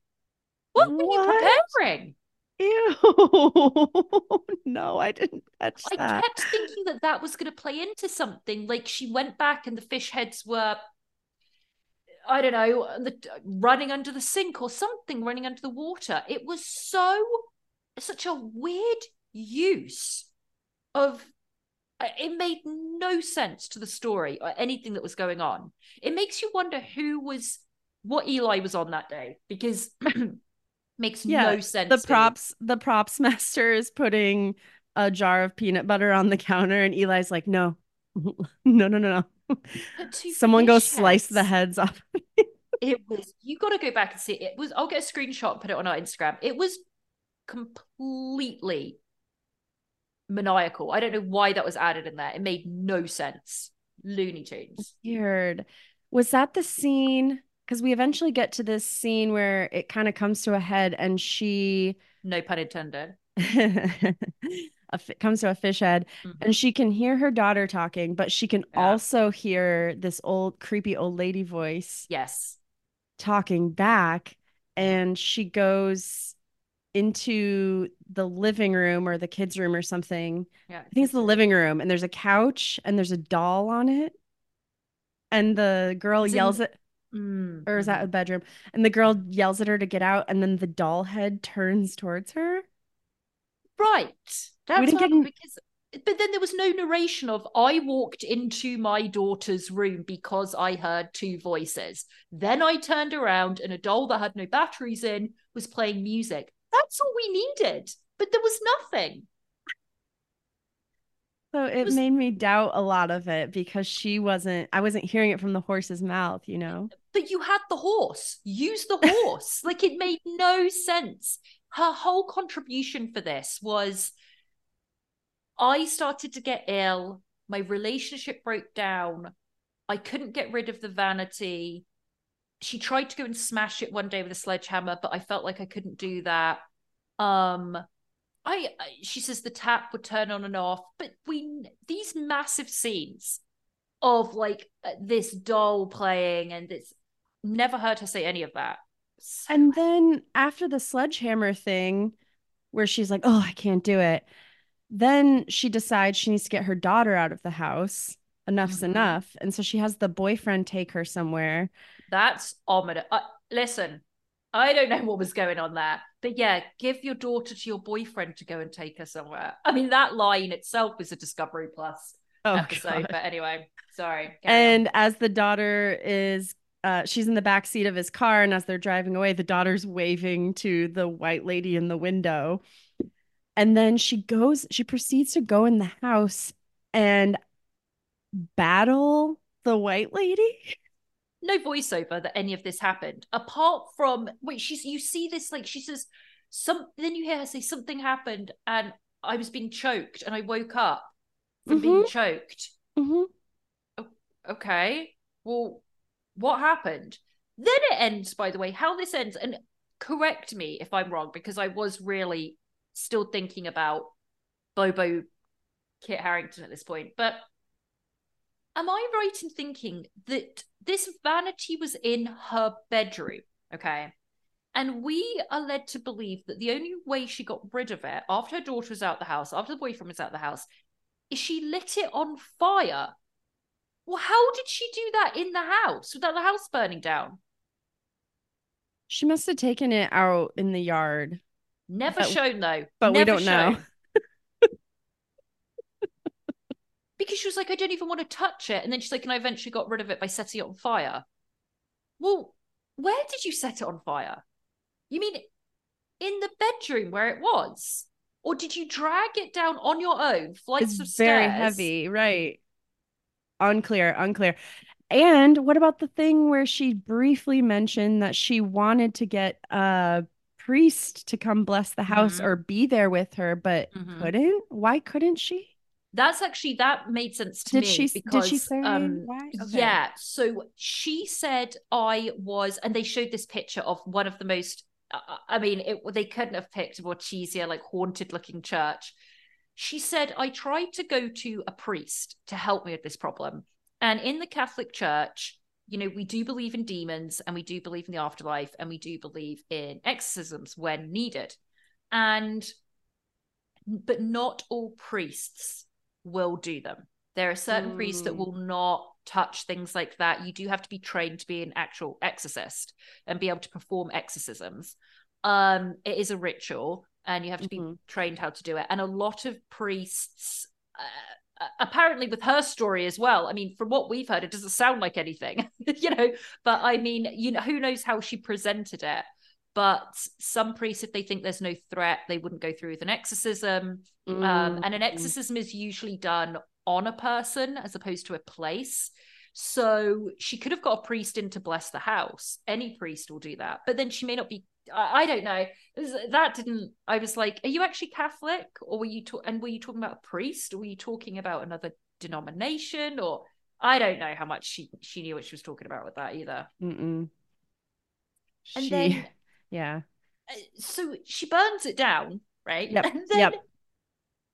What, were you preparing? Ew. *laughs* no, I didn't catch I that. kept thinking that that was going to play into something. Like she went back and the fish heads were, I don't know, the, running under the sink or something, running under the water. It was so, such a weird use of. uh, It made no sense to the story or anything that was going on. It makes you wonder who was, what Eli was on that day because *clears throat* makes Yeah, no sense. the props the props *laughs* master is putting a jar of peanut butter on the counter and Eli's like, no, *laughs* no, no, no, no. Someone go slice the heads. off. *laughs* it was you got to go back and see it. was i'll get a screenshot and put it on our instagram it was completely maniacal i don't know why that was added in there it made no sense looney tunes Weird. Was that the scene? Because we eventually get to this scene where it kind of comes to a head and she no pun intended. *laughs* A comes to a fish head Mhm. and she can hear her daughter talking, but she can Yeah. also hear this old creepy old lady voice yes. talking back and she goes into the living room or the kids room or something. Yeah. I think it's the living room and there's a couch and there's a doll on it. And the girl It's in- yells at Mm, or is that a mhm. bedroom? And the girl yells at her to get out and then the doll head turns towards her. Right. That's didn't get because but then there was no narration of i walked into my daughter's room because i heard two voices. Then i turned around and a doll that had no batteries in was playing music. That's all we needed but there was nothing so it was- made me doubt a lot of it because she wasn't i wasn't hearing it from the horse's mouth you know? But you had the horse. Use the horse. Like it made no sense. Her whole contribution for this was i started to get ill. My relationship broke down. I couldn't get rid of the vanity. She tried to go and smash it one day with a sledgehammer but i felt like i couldn't do that. Um I, I she says the tap would turn on and off but we these massive scenes of like uh, this doll playing and it's never heard her say any of that So- And then after the sledgehammer thing, where she's like, oh, I can't do it, then she decides she needs to get her daughter out of the house. Enough's Mhm. enough. And so she has the boyfriend take her somewhere. that's ominous uh, listen i don't know what was going on there but yeah give your daughter to your boyfriend to go and take her somewhere i mean that line itself is a discovery plus Oh, episode God. but anyway sorry carry on. And as the daughter is, uh, she's in the back seat of his car, and as they're driving away, the daughter's waving to the white lady in the window. And then she goes, she proceeds to go in the house and battle the white lady. *laughs* no voiceover that any of this happened apart from wait she's you see this like she says some then you hear her say something happened and i was being choked and i woke up from being Mhm. choked Mhm. okay well what happened then it ends by the way how this ends and correct me if i'm wrong because i was really still thinking about bobo kit harrington at this point but am i right in thinking that this vanity was in her bedroom okay and we are led to believe that the only way she got rid of it after her daughter was out the house after the boyfriend was out the house is she lit it on fire well, how did she do that in the house without the house burning down? She must have taken it out in the yard. Never But- shown though. but we don't know. shown. Because she was like, I don't even want to touch it. And then she's like, and I eventually got rid of it by setting it on fire. Well, where did you set it on fire? You mean in the bedroom where it was? Or did you drag it down on your own, flights of stairs? very heavy, right? Unclear, unclear. And what about the thing where she briefly mentioned that she wanted to get a priest to come bless the house Mhm. or be there with her, but Mhm. couldn't? Why couldn't she? That's actually that made sense to Did me she- did she because say um why? Okay. yeah so she said I was and they showed this picture of one of the most I- I mean it they couldn't have picked a more cheesier like haunted looking church she said I tried to go to a priest to help me with this problem and in the Catholic Church you know we do believe in demons and we do believe in the afterlife and we do believe in exorcisms when needed and but not all priests will do them. There are certain priests that Mm. will not touch things like that. You do have to be trained to be an actual exorcist and be able to perform exorcisms. Um, it is a ritual, and you have to be Mhm. trained how to do it. And a lot of priests, uh, apparently, with her story as well. I mean, from what we've heard, it doesn't sound like anything, *laughs* you know. But I mean, you know, who knows how she presented it? But some priests, if they think there's no threat, they wouldn't go through with an exorcism. Um, and an Mm. exorcism is usually done on a person as opposed to a place. So she could have got a priest in to bless the house. Any priest will do that. But then she may not be. I, I don't know. That didn't. I was like, "Are you actually Catholic, or were you? Ta- and were you talking about a priest, or were you talking about another denomination, or I don't know how much she she knew what she was talking about with that either." Mm-mm. And She- then yeah. uh, so she burns it down, right? Yep, And then, yep.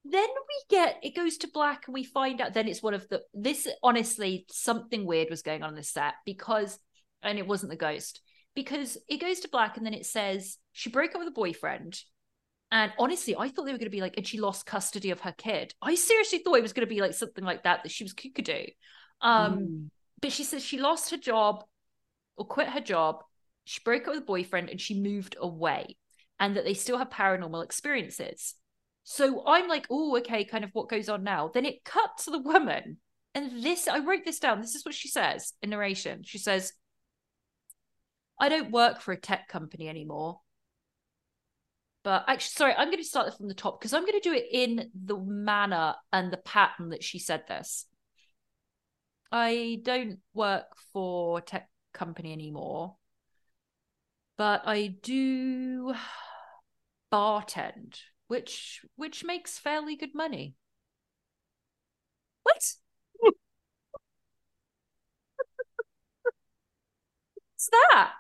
then we get it goes to black, and we find out. Then it's one of the this honestly something weird was going on in the set because, and it wasn't the ghost because it goes to black, and then it says she broke up with a boyfriend. And honestly, I thought they were going to be like, and she lost custody of her kid. I seriously thought it was going to be like something like that, that she was kookadoo. Um, Mm. but she says she lost her job or quit her job. She broke up with a boyfriend and she moved away, and that they still have paranormal experiences. So I'm like, oh, okay, kind of what goes on now. Then it cut to the woman, and this I wrote this down. This is what she says in narration. She says, I don't work for a tech company anymore. But actually, sorry, I'm going to start from the top because I'm going to do it in the manner and the pattern that she said this. I don't work for tech company anymore, but I do bartend, which which makes fairly good money. What? *laughs* What's that?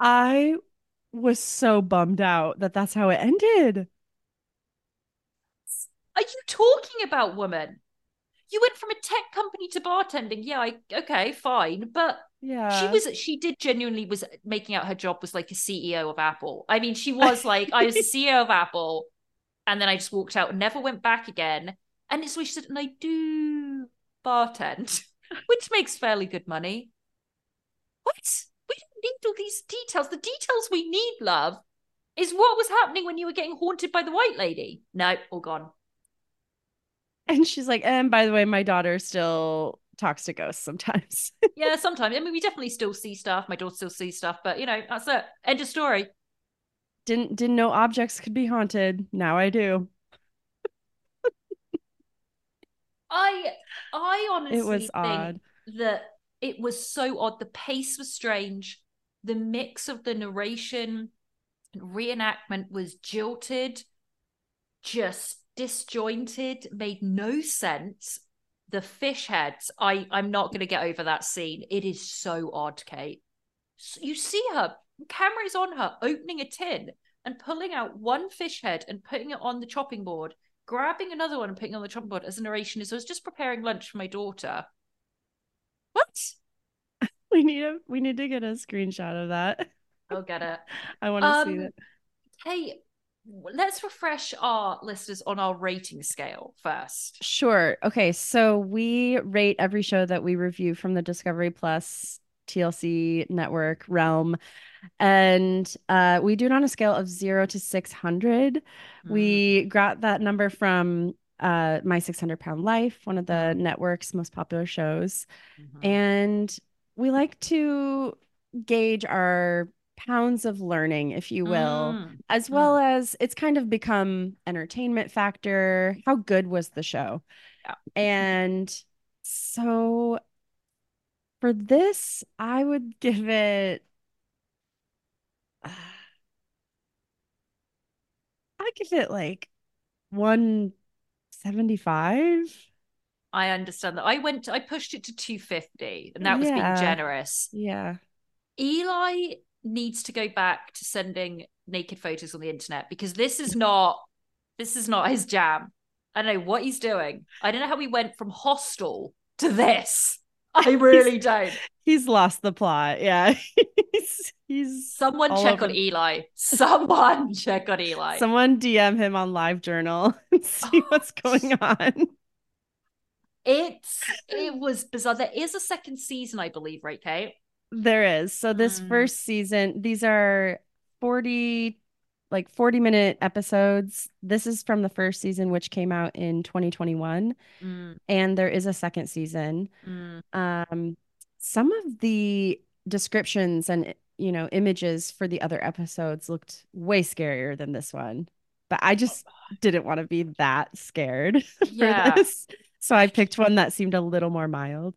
I was so bummed out that that's how it ended. Are you talking about, woman? You went from a tech company to bartending. Yeah, I okay, fine, but Yeah. she was she did genuinely was making out her job was like a CEO of Apple. I mean, she was like, I was the *laughs* CEO of Apple, and then I just walked out and never went back again. And it's where she said, and I do bartend, *laughs* which makes fairly good money. What? We don't need all these details. The details we need, love, is what was happening when you were getting haunted by the white lady. No, all gone. And she's like, and by the way, my daughter still talks to ghosts sometimes. *laughs* yeah, sometimes. I mean, we definitely still see stuff. My daughter still sees stuff, but you know, that's it. End of story. Didn't didn't know objects could be haunted. Now I do. I I honestly *laughs* It was think odd. that it was so odd. The pace was strange. The mix of the narration and reenactment was jilted, just disjointed, made no sense. The fish heads, I I'm not going to get over that scene. It is so odd, Kate. S- You see her, camera is on her, opening a tin and pulling out one fish head and putting it on the chopping board, grabbing another one and putting it on the chopping board as a narration is I was just preparing lunch for my daughter. What? *laughs* We need a we need to get a screenshot of that. I'll get it. *laughs* I want to see Um, it. Hey, let's refresh our listeners on our rating scale first. Sure. Okay. So we rate every show that we review from the Discovery Plus TLC network realm. And uh, we do it on a scale of zero to 600. We got that number from uh, My 600 Pound Life, one of the network's most popular shows. And we like to gauge our pounds of learning, if you will, Mm, as well as it's kind of become entertainment factor. How good was the show? Yeah. And so for this, I would give it I give it like 175. I understand that. I went, I pushed it to 250, and that was being generous. Yeah. Eli needs to go back to sending naked photos on the internet because this is not this is not his jam. I don't know what he's doing. I don't know how he went from hostel to this. *laughs* I really don't. He's lost the plot. Yeah. *laughs* he's he's Someone *laughs* check on Eli. Someone check on Eli. Someone DM him on Live Journal and see oh, what's going on. It's it was bizarre. There is a second season, I believe, right, Kate? There is. So this Mm. first season, these are 40 like 40 minute episodes. This is from the first season which came out in 2021 Mm, and there is a second season. mm. Um some of the descriptions and you know images for the other episodes looked way scarier than this one. But I just *sighs* didn't want to be that scared *laughs* for this. So I picked one that seemed a little more mild.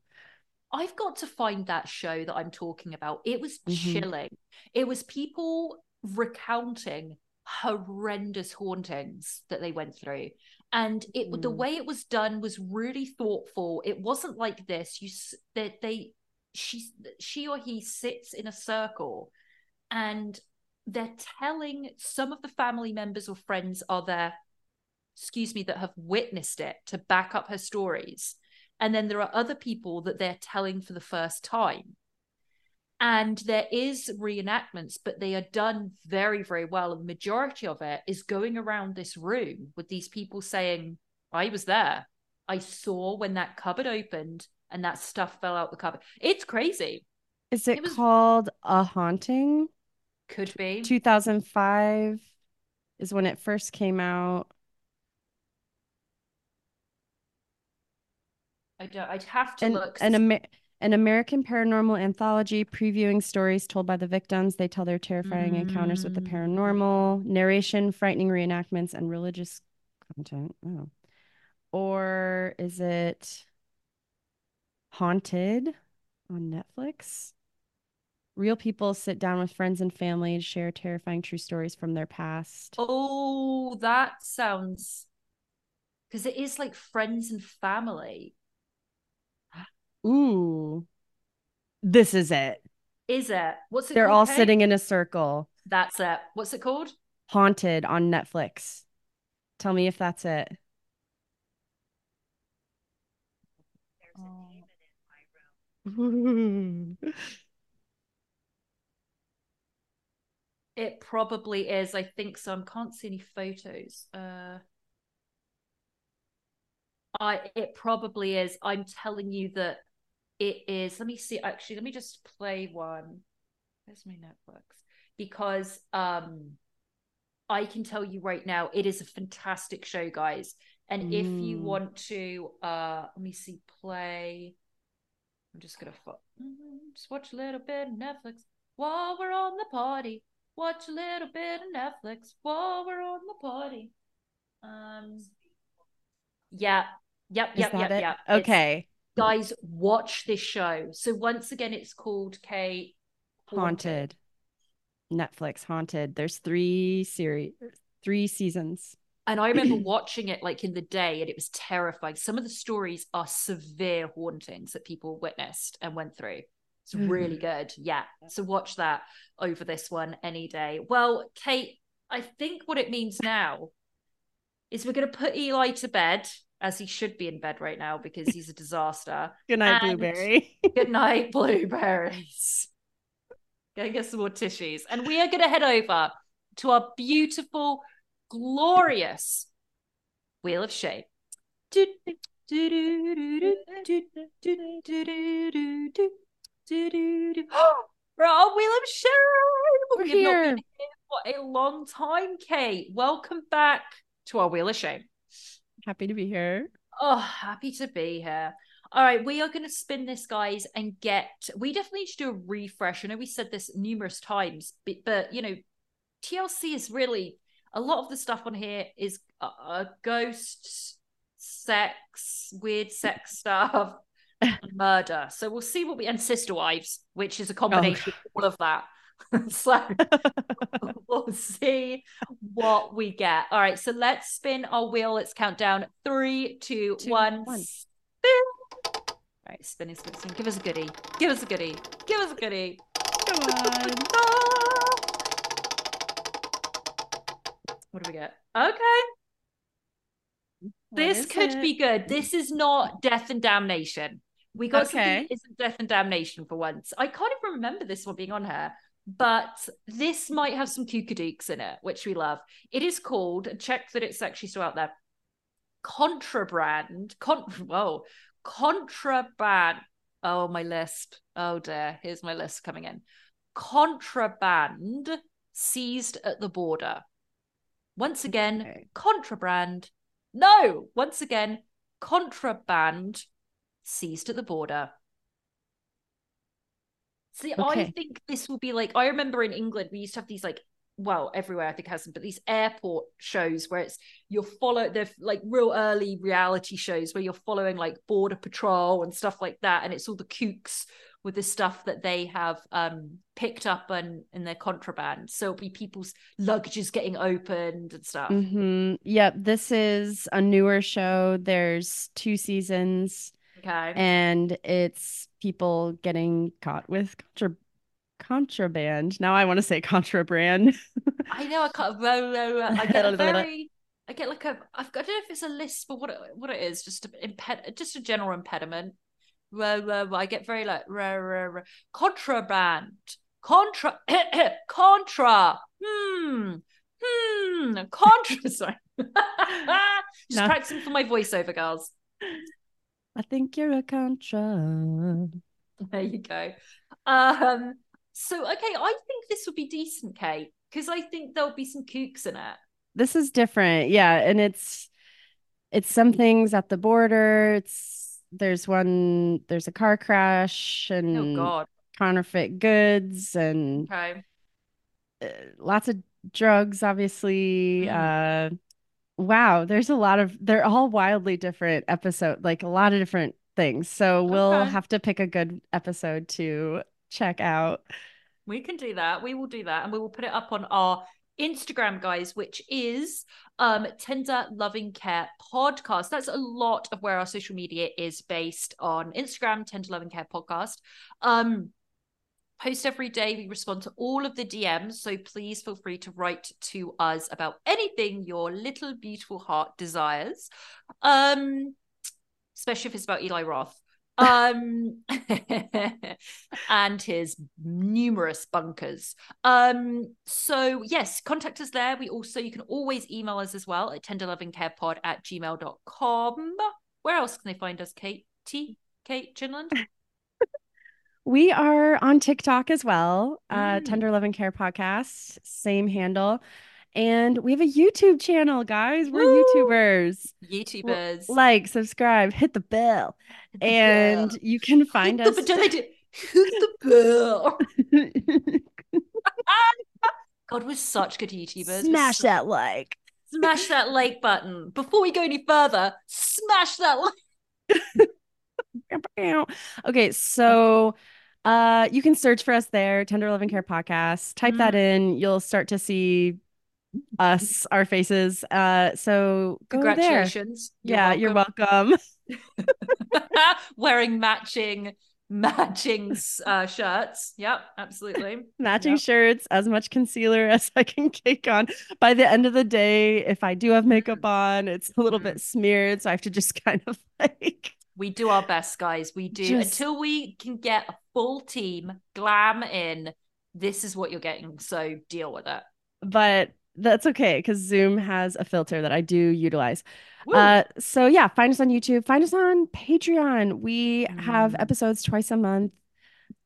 I've got to find that show that I'm talking about. It was Mhm. chilling. It was people recounting horrendous hauntings that they went through. And it the Mm. way it was done was really thoughtful. It wasn't like this. You that they she she or he sits in a circle and they're telling some of the family members or friends are there excuse me that have witnessed it to back up her stories and then there are other people that they're telling for the first time. And there is reenactments but they are done very very well. And the majority of it is going around this room with these people saying i was there. I saw when that cupboard opened and that stuff fell out the cupboard. It's crazy. Is it, It was- called A Haunting? could be. 2005 is when it first came out. I don't i'd have to An, look an, Amer- an American paranormal anthology previewing stories told by the victims. They tell their terrifying encounters with the Mm. paranormal, narration, frightening reenactments, and religious content. Oh. Or is it Haunted on Netflix? Real people sit down with friends and family to share terrifying true stories from their past. Oh, that sounds because it is like friends and family. Ooh, this is it. Is it? What's it They're called, all Kate? sitting in a circle. That's it. What's it called? Haunted on Netflix. Tell me if that's it. *laughs* It probably is. I think so. I can't see any photos. Uh I it probably is. I'm telling you that it is. Let me see. Actually, let me just play one. Where's my Netflix? Because um I can tell you right now, it is a fantastic show, guys. And if you Mm. want to uh let me see, play. I'm just gonna fo- mm, just watch a little bit of Netflix while we're on the party. Watch a little bit of Netflix while we're on the party. Um, yeah, yep, yep, yep, it? yep. Okay. Guys, watch this show. So once again, it's called K Haunted. Netflix Haunted. There's three series, three seasons. And I remember *clears throat* watching it like in the day, and it was terrifying. Some of the stories are severe hauntings that people witnessed and went through. It's hmm. really good. Yeah. So watch that over this one any day. Well, Kate, I think what it means now is we're going to put Eli to bed, as he should be in bed right now because he's a disaster. good night, Blueberry. good night, Blueberries. Go get some more tissues. And we are going to head over to our beautiful, glorious Wheel of Shame. We're on Wheel of Shame. We're here. here for a long time, Kate. Welcome back to our Wheel of Shame. Happy to be here. Oh, happy to be here. All right, we are going to spin this, guys, and get. We definitely need to do a refresh. I know we said this numerous times, but, but you know, TLC is really a lot of the stuff on here is uh, uh, ghosts, sex, weird sex *laughs* stuff, murder. So we'll see what we and sister wives, which is a combination of all of that. *laughs* so *laughs* we'll see what we get. All right, so let's spin our wheel. Let's count down three, two, Two, one. one. Spin. All right, spinning, spinning, spinning. Give us a goodie. Give us a goodie. Give us a goodie. Come on. What do we get? Okay. What this could it? be good. This is not death and damnation. We got something Okay. that isn't death and damnation for once. I can't even remember this one being on here, but this might have some kookadoos in it, which we love. It is called, check that it's actually still out there. Contraband. Con- *laughs* whoa. Contraband. Oh, my lisp. Oh dear. Here's my list coming in. Contraband seized at the border. Once again, Okay. contraband. No, once again, contraband seized at the border. See, I think this will be like I remember in England we used to have these like well everywhere I think has them, but these airport shows where it's you're follow they're like real early reality shows where you're following like border patrol and stuff like that, and it's all the kooks with the stuff that they have um picked up and in their contraband. So it'll be people's luggages getting opened and stuff. hmm Yep. This is a newer show. There's two seasons, Okay. and it's people getting caught with contra contraband. Now I want to say contraband. I know I can't. Row, row, row. I *laughs* get a very. I get like a. I've got. I don't know if it's a list but what it, what it is. Just a imped. Just a general impediment. Row, row, row. I get very like row, row, row. contraband. Contra. *coughs* contra. Hmm. Hmm. Contra. *laughs* Sorry. *laughs* Just No. practicing for my voiceover, girls. I think you're a contra. There you go. Um. So okay, I think this would be decent, Kate, because I think there'll be some kooks in it. This is different. Yeah, and it's it's some things at the border. It's there's one there's a car crash and Oh God. counterfeit goods and Okay. uh, lots of drugs obviously. Uh wow, there's a lot of they're all wildly different episode, like a lot of different things. So we'll Okay. have to pick a good episode to check out. We can do that. We will do that, and we will put it up on our Instagram, guys, which is um Tender Loving Care Podcast. That's a lot of where our social media is based on Instagram, Tender Loving Care Podcast. Um post every day. We respond to all of the DMs, so please feel free to write to us about anything your little beautiful heart desires. Um especially if it's about Eli Roth. Um *laughs* and his numerous bunkers. Um, so yes, contact us there. We also you can always email us as well at tenderlovingcarepod at gmail.com. Where else can they find us, Kate? T Kate Chinland? We are on TikTok as well, uh, Mm. Tender Love and Care Podcast, same handle. And we have a YouTube channel, guys. We're Woo! YouTubers. YouTubers. Like, subscribe, hit the bell. Hit the And bell. you can find Hit us. the, don't they do hit the bell? *laughs* God, we're such good YouTubers. Smash that like. Smash that like button. Before we go any further, smash that like. *laughs* okay, so uh you can search for us there, Tender Loving Care Podcast. Type that Mm. in. You'll start to see us, our faces. Uh so. Congratulations. yeah, you're welcome. *laughs* Wearing matching matching uh, shirts. Yep, absolutely. *laughs* Matching Yep. shirts, as much concealer *laughs* as I can cake on. By the end of the day, if I do have makeup Mm. on, it's a little bit smeared. So I have to just kind of like We do our best, guys. We do Just- until we can get a full team glam in. This is what you're getting. So deal with it. but that's okay because Zoom has a filter that I do utilize. Uh, so yeah, find us on YouTube, find us on Patreon. We have Mm. episodes twice a month,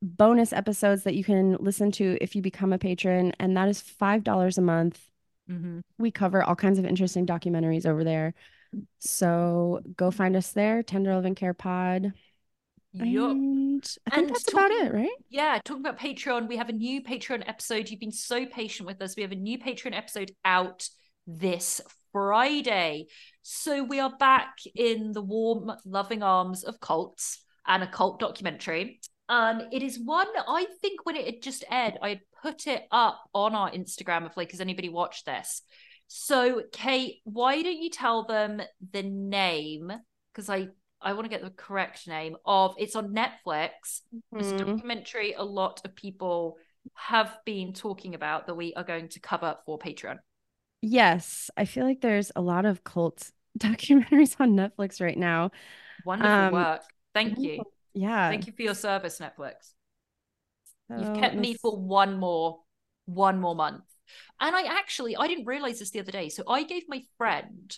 bonus episodes that you can listen to if you become a patron, and that is five dollars a month. Mhm. We cover all kinds of interesting documentaries over there. So go find us there, Tender Loving Care Pod. Yup. And I think And that's about it, right? Yeah, talking about Patreon, we have a new Patreon episode. You've been so patient with us. We have a new Patreon episode out this Friday. So we are back in the warm, loving arms of cults and a cult documentary. Um, it is one I think when it had just aired, I had put it up on our Instagram of like, has anybody watched this? So, Kate, why don't you tell them the name? Because I I want to get the correct name of it's on Netflix. It's a documentary a lot of people have been talking about that we are going to cover for Patreon. Yes, I feel like there's a lot of cult *laughs* documentaries on Netflix right now. Wonderful Um, work. Thank you. Yeah. Thank you for your service, Netflix. You've So kept me for one more one more month. And I actually I didn't realize this the other day. So I gave my friend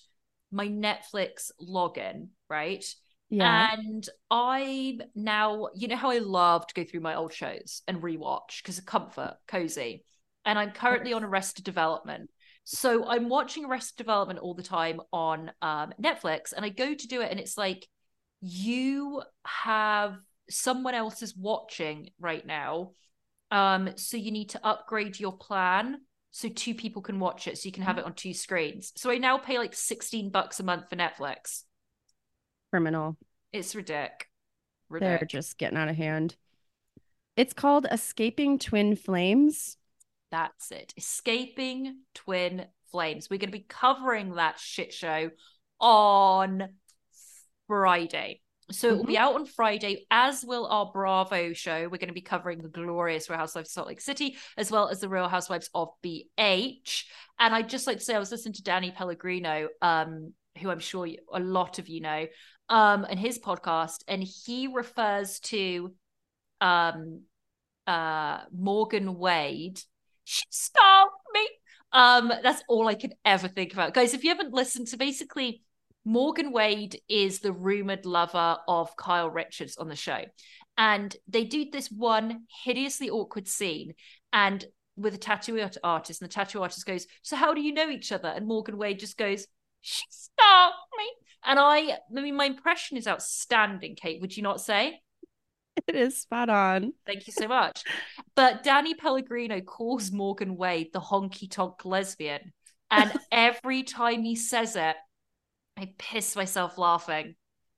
my Netflix login, right? Yeah. And I'm now, you know how I love to go through my old shows and rewatch because of comfort, cozy. And I'm currently on Arrested Development. So I'm watching Arrested Development all the time on um, Netflix, and I go to do it, and it's like you have someone else is watching right now. Um, so you need to upgrade your plan so two people can watch it, so you can have mm-hmm. it on two screens. So I now pay like 16 bucks a month for Netflix. criminal. It's ridic. They're just getting out of hand. It's called Escaping Twin Flames. That's it. Escaping Twin Flames. We're going to be covering that shit show on Friday. So it will be out on Friday, as will our Bravo show. We're going to be covering the glorious Real Housewives of Salt Lake City, as well as the Real Housewives of BH. And I'd just like to say, I was listening to Danny Pellegrino, um, who I'm sure you, a lot of you know, um, and his podcast, and he refers to um, uh, Morgan Wade. She stole me. Um, that's all I could ever think about, guys. If you haven't listened to, basically, Morgan Wade is the rumored lover of Kyle Richards on the show, and they do this one hideously awkward scene, and with a tattoo artist, and the tattoo artist goes, "So how do you know each other?" And Morgan Wade just goes, "She stole me." And I, I mean, my impression is outstanding. Kate, would you not say? It is spot on. Thank you so much. But Danny Pellegrino calls Morgan Wade the honky tonk lesbian. And every time he says it, I piss myself laughing.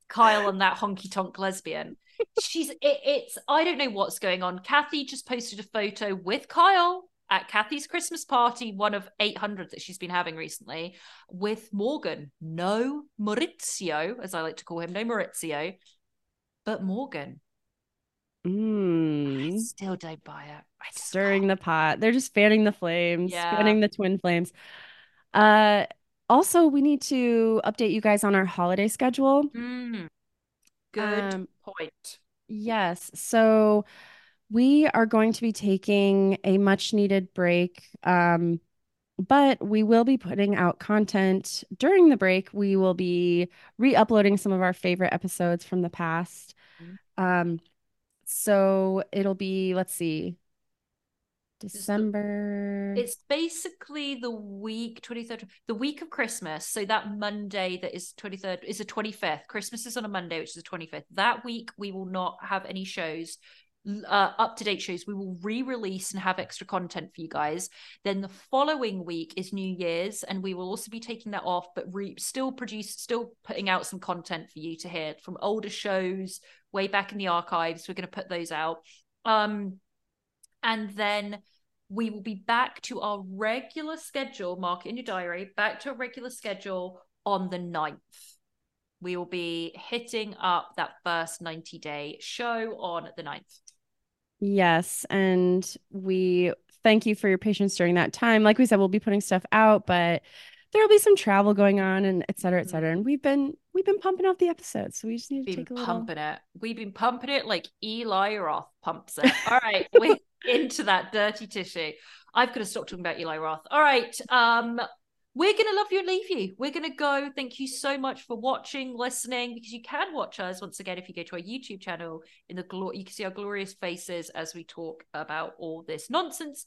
Kyle and that honky tonk lesbian. She's it, it's I don't know what's going on. Kathy just posted a photo with Kyle at Kathy's Christmas party, one of 800 that she's been having recently, with Morgan. No Maurizio, as I like to call him, no Maurizio, but Morgan. I Mm. still don't buy it. I Stirring the pot. They're just fanning the flames, Yeah. fanning the twin flames. Uh, also, we need to update you guys on our holiday schedule. Mm, good Um, point. Yes. So we are going to be taking a much needed break. Um, but we will be putting out content during the break. We will be re-uploading some of our favorite episodes from the past. Um, so it'll be, let's see, December. It's basically the week 23rd, the week of Christmas. So that Monday that is 23rd is the 25th. Christmas is on a Monday, which is the 25th. That week we will not have any shows. uh, up to date shows, we will re release and have extra content for you guys. Then the following week is New Year's, and we will also be taking that off, but re- still produce, still putting out some content for you to hear from older shows way back in the archives. We're going to put those out. Um, and then we will be back to our regular schedule. Mark it in your diary. Back to a regular schedule on the 9th we will be hitting up that first 90 day show on the 9th. Yes. And we thank you for your patience during that time. Like we said, we'll be putting stuff out, but there'll be some travel going on and et cetera, et cetera. And mm-hmm. we've been we've been pumping out the episodes. So we just need to been take a little pumping it. We've been pumping it like Eli Roth pumps it. *laughs* All right, we're into that dirty tissue. I've got to stop talking about Eli Roth. All right. Um, we're going to love you and leave you. We're going to go. Thank you so much for watching, listening, because you can watch us once again if you go to our YouTube channel. In the glory, you can see our glorious faces as we talk about all this nonsense.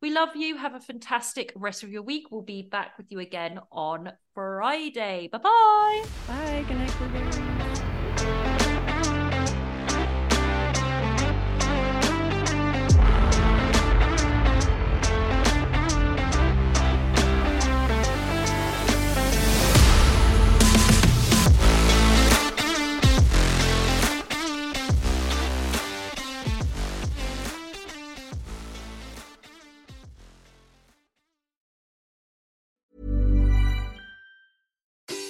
We love you. Have a fantastic rest of your week. We'll be back with you again on Friday. Bye-bye. Bye. Good night.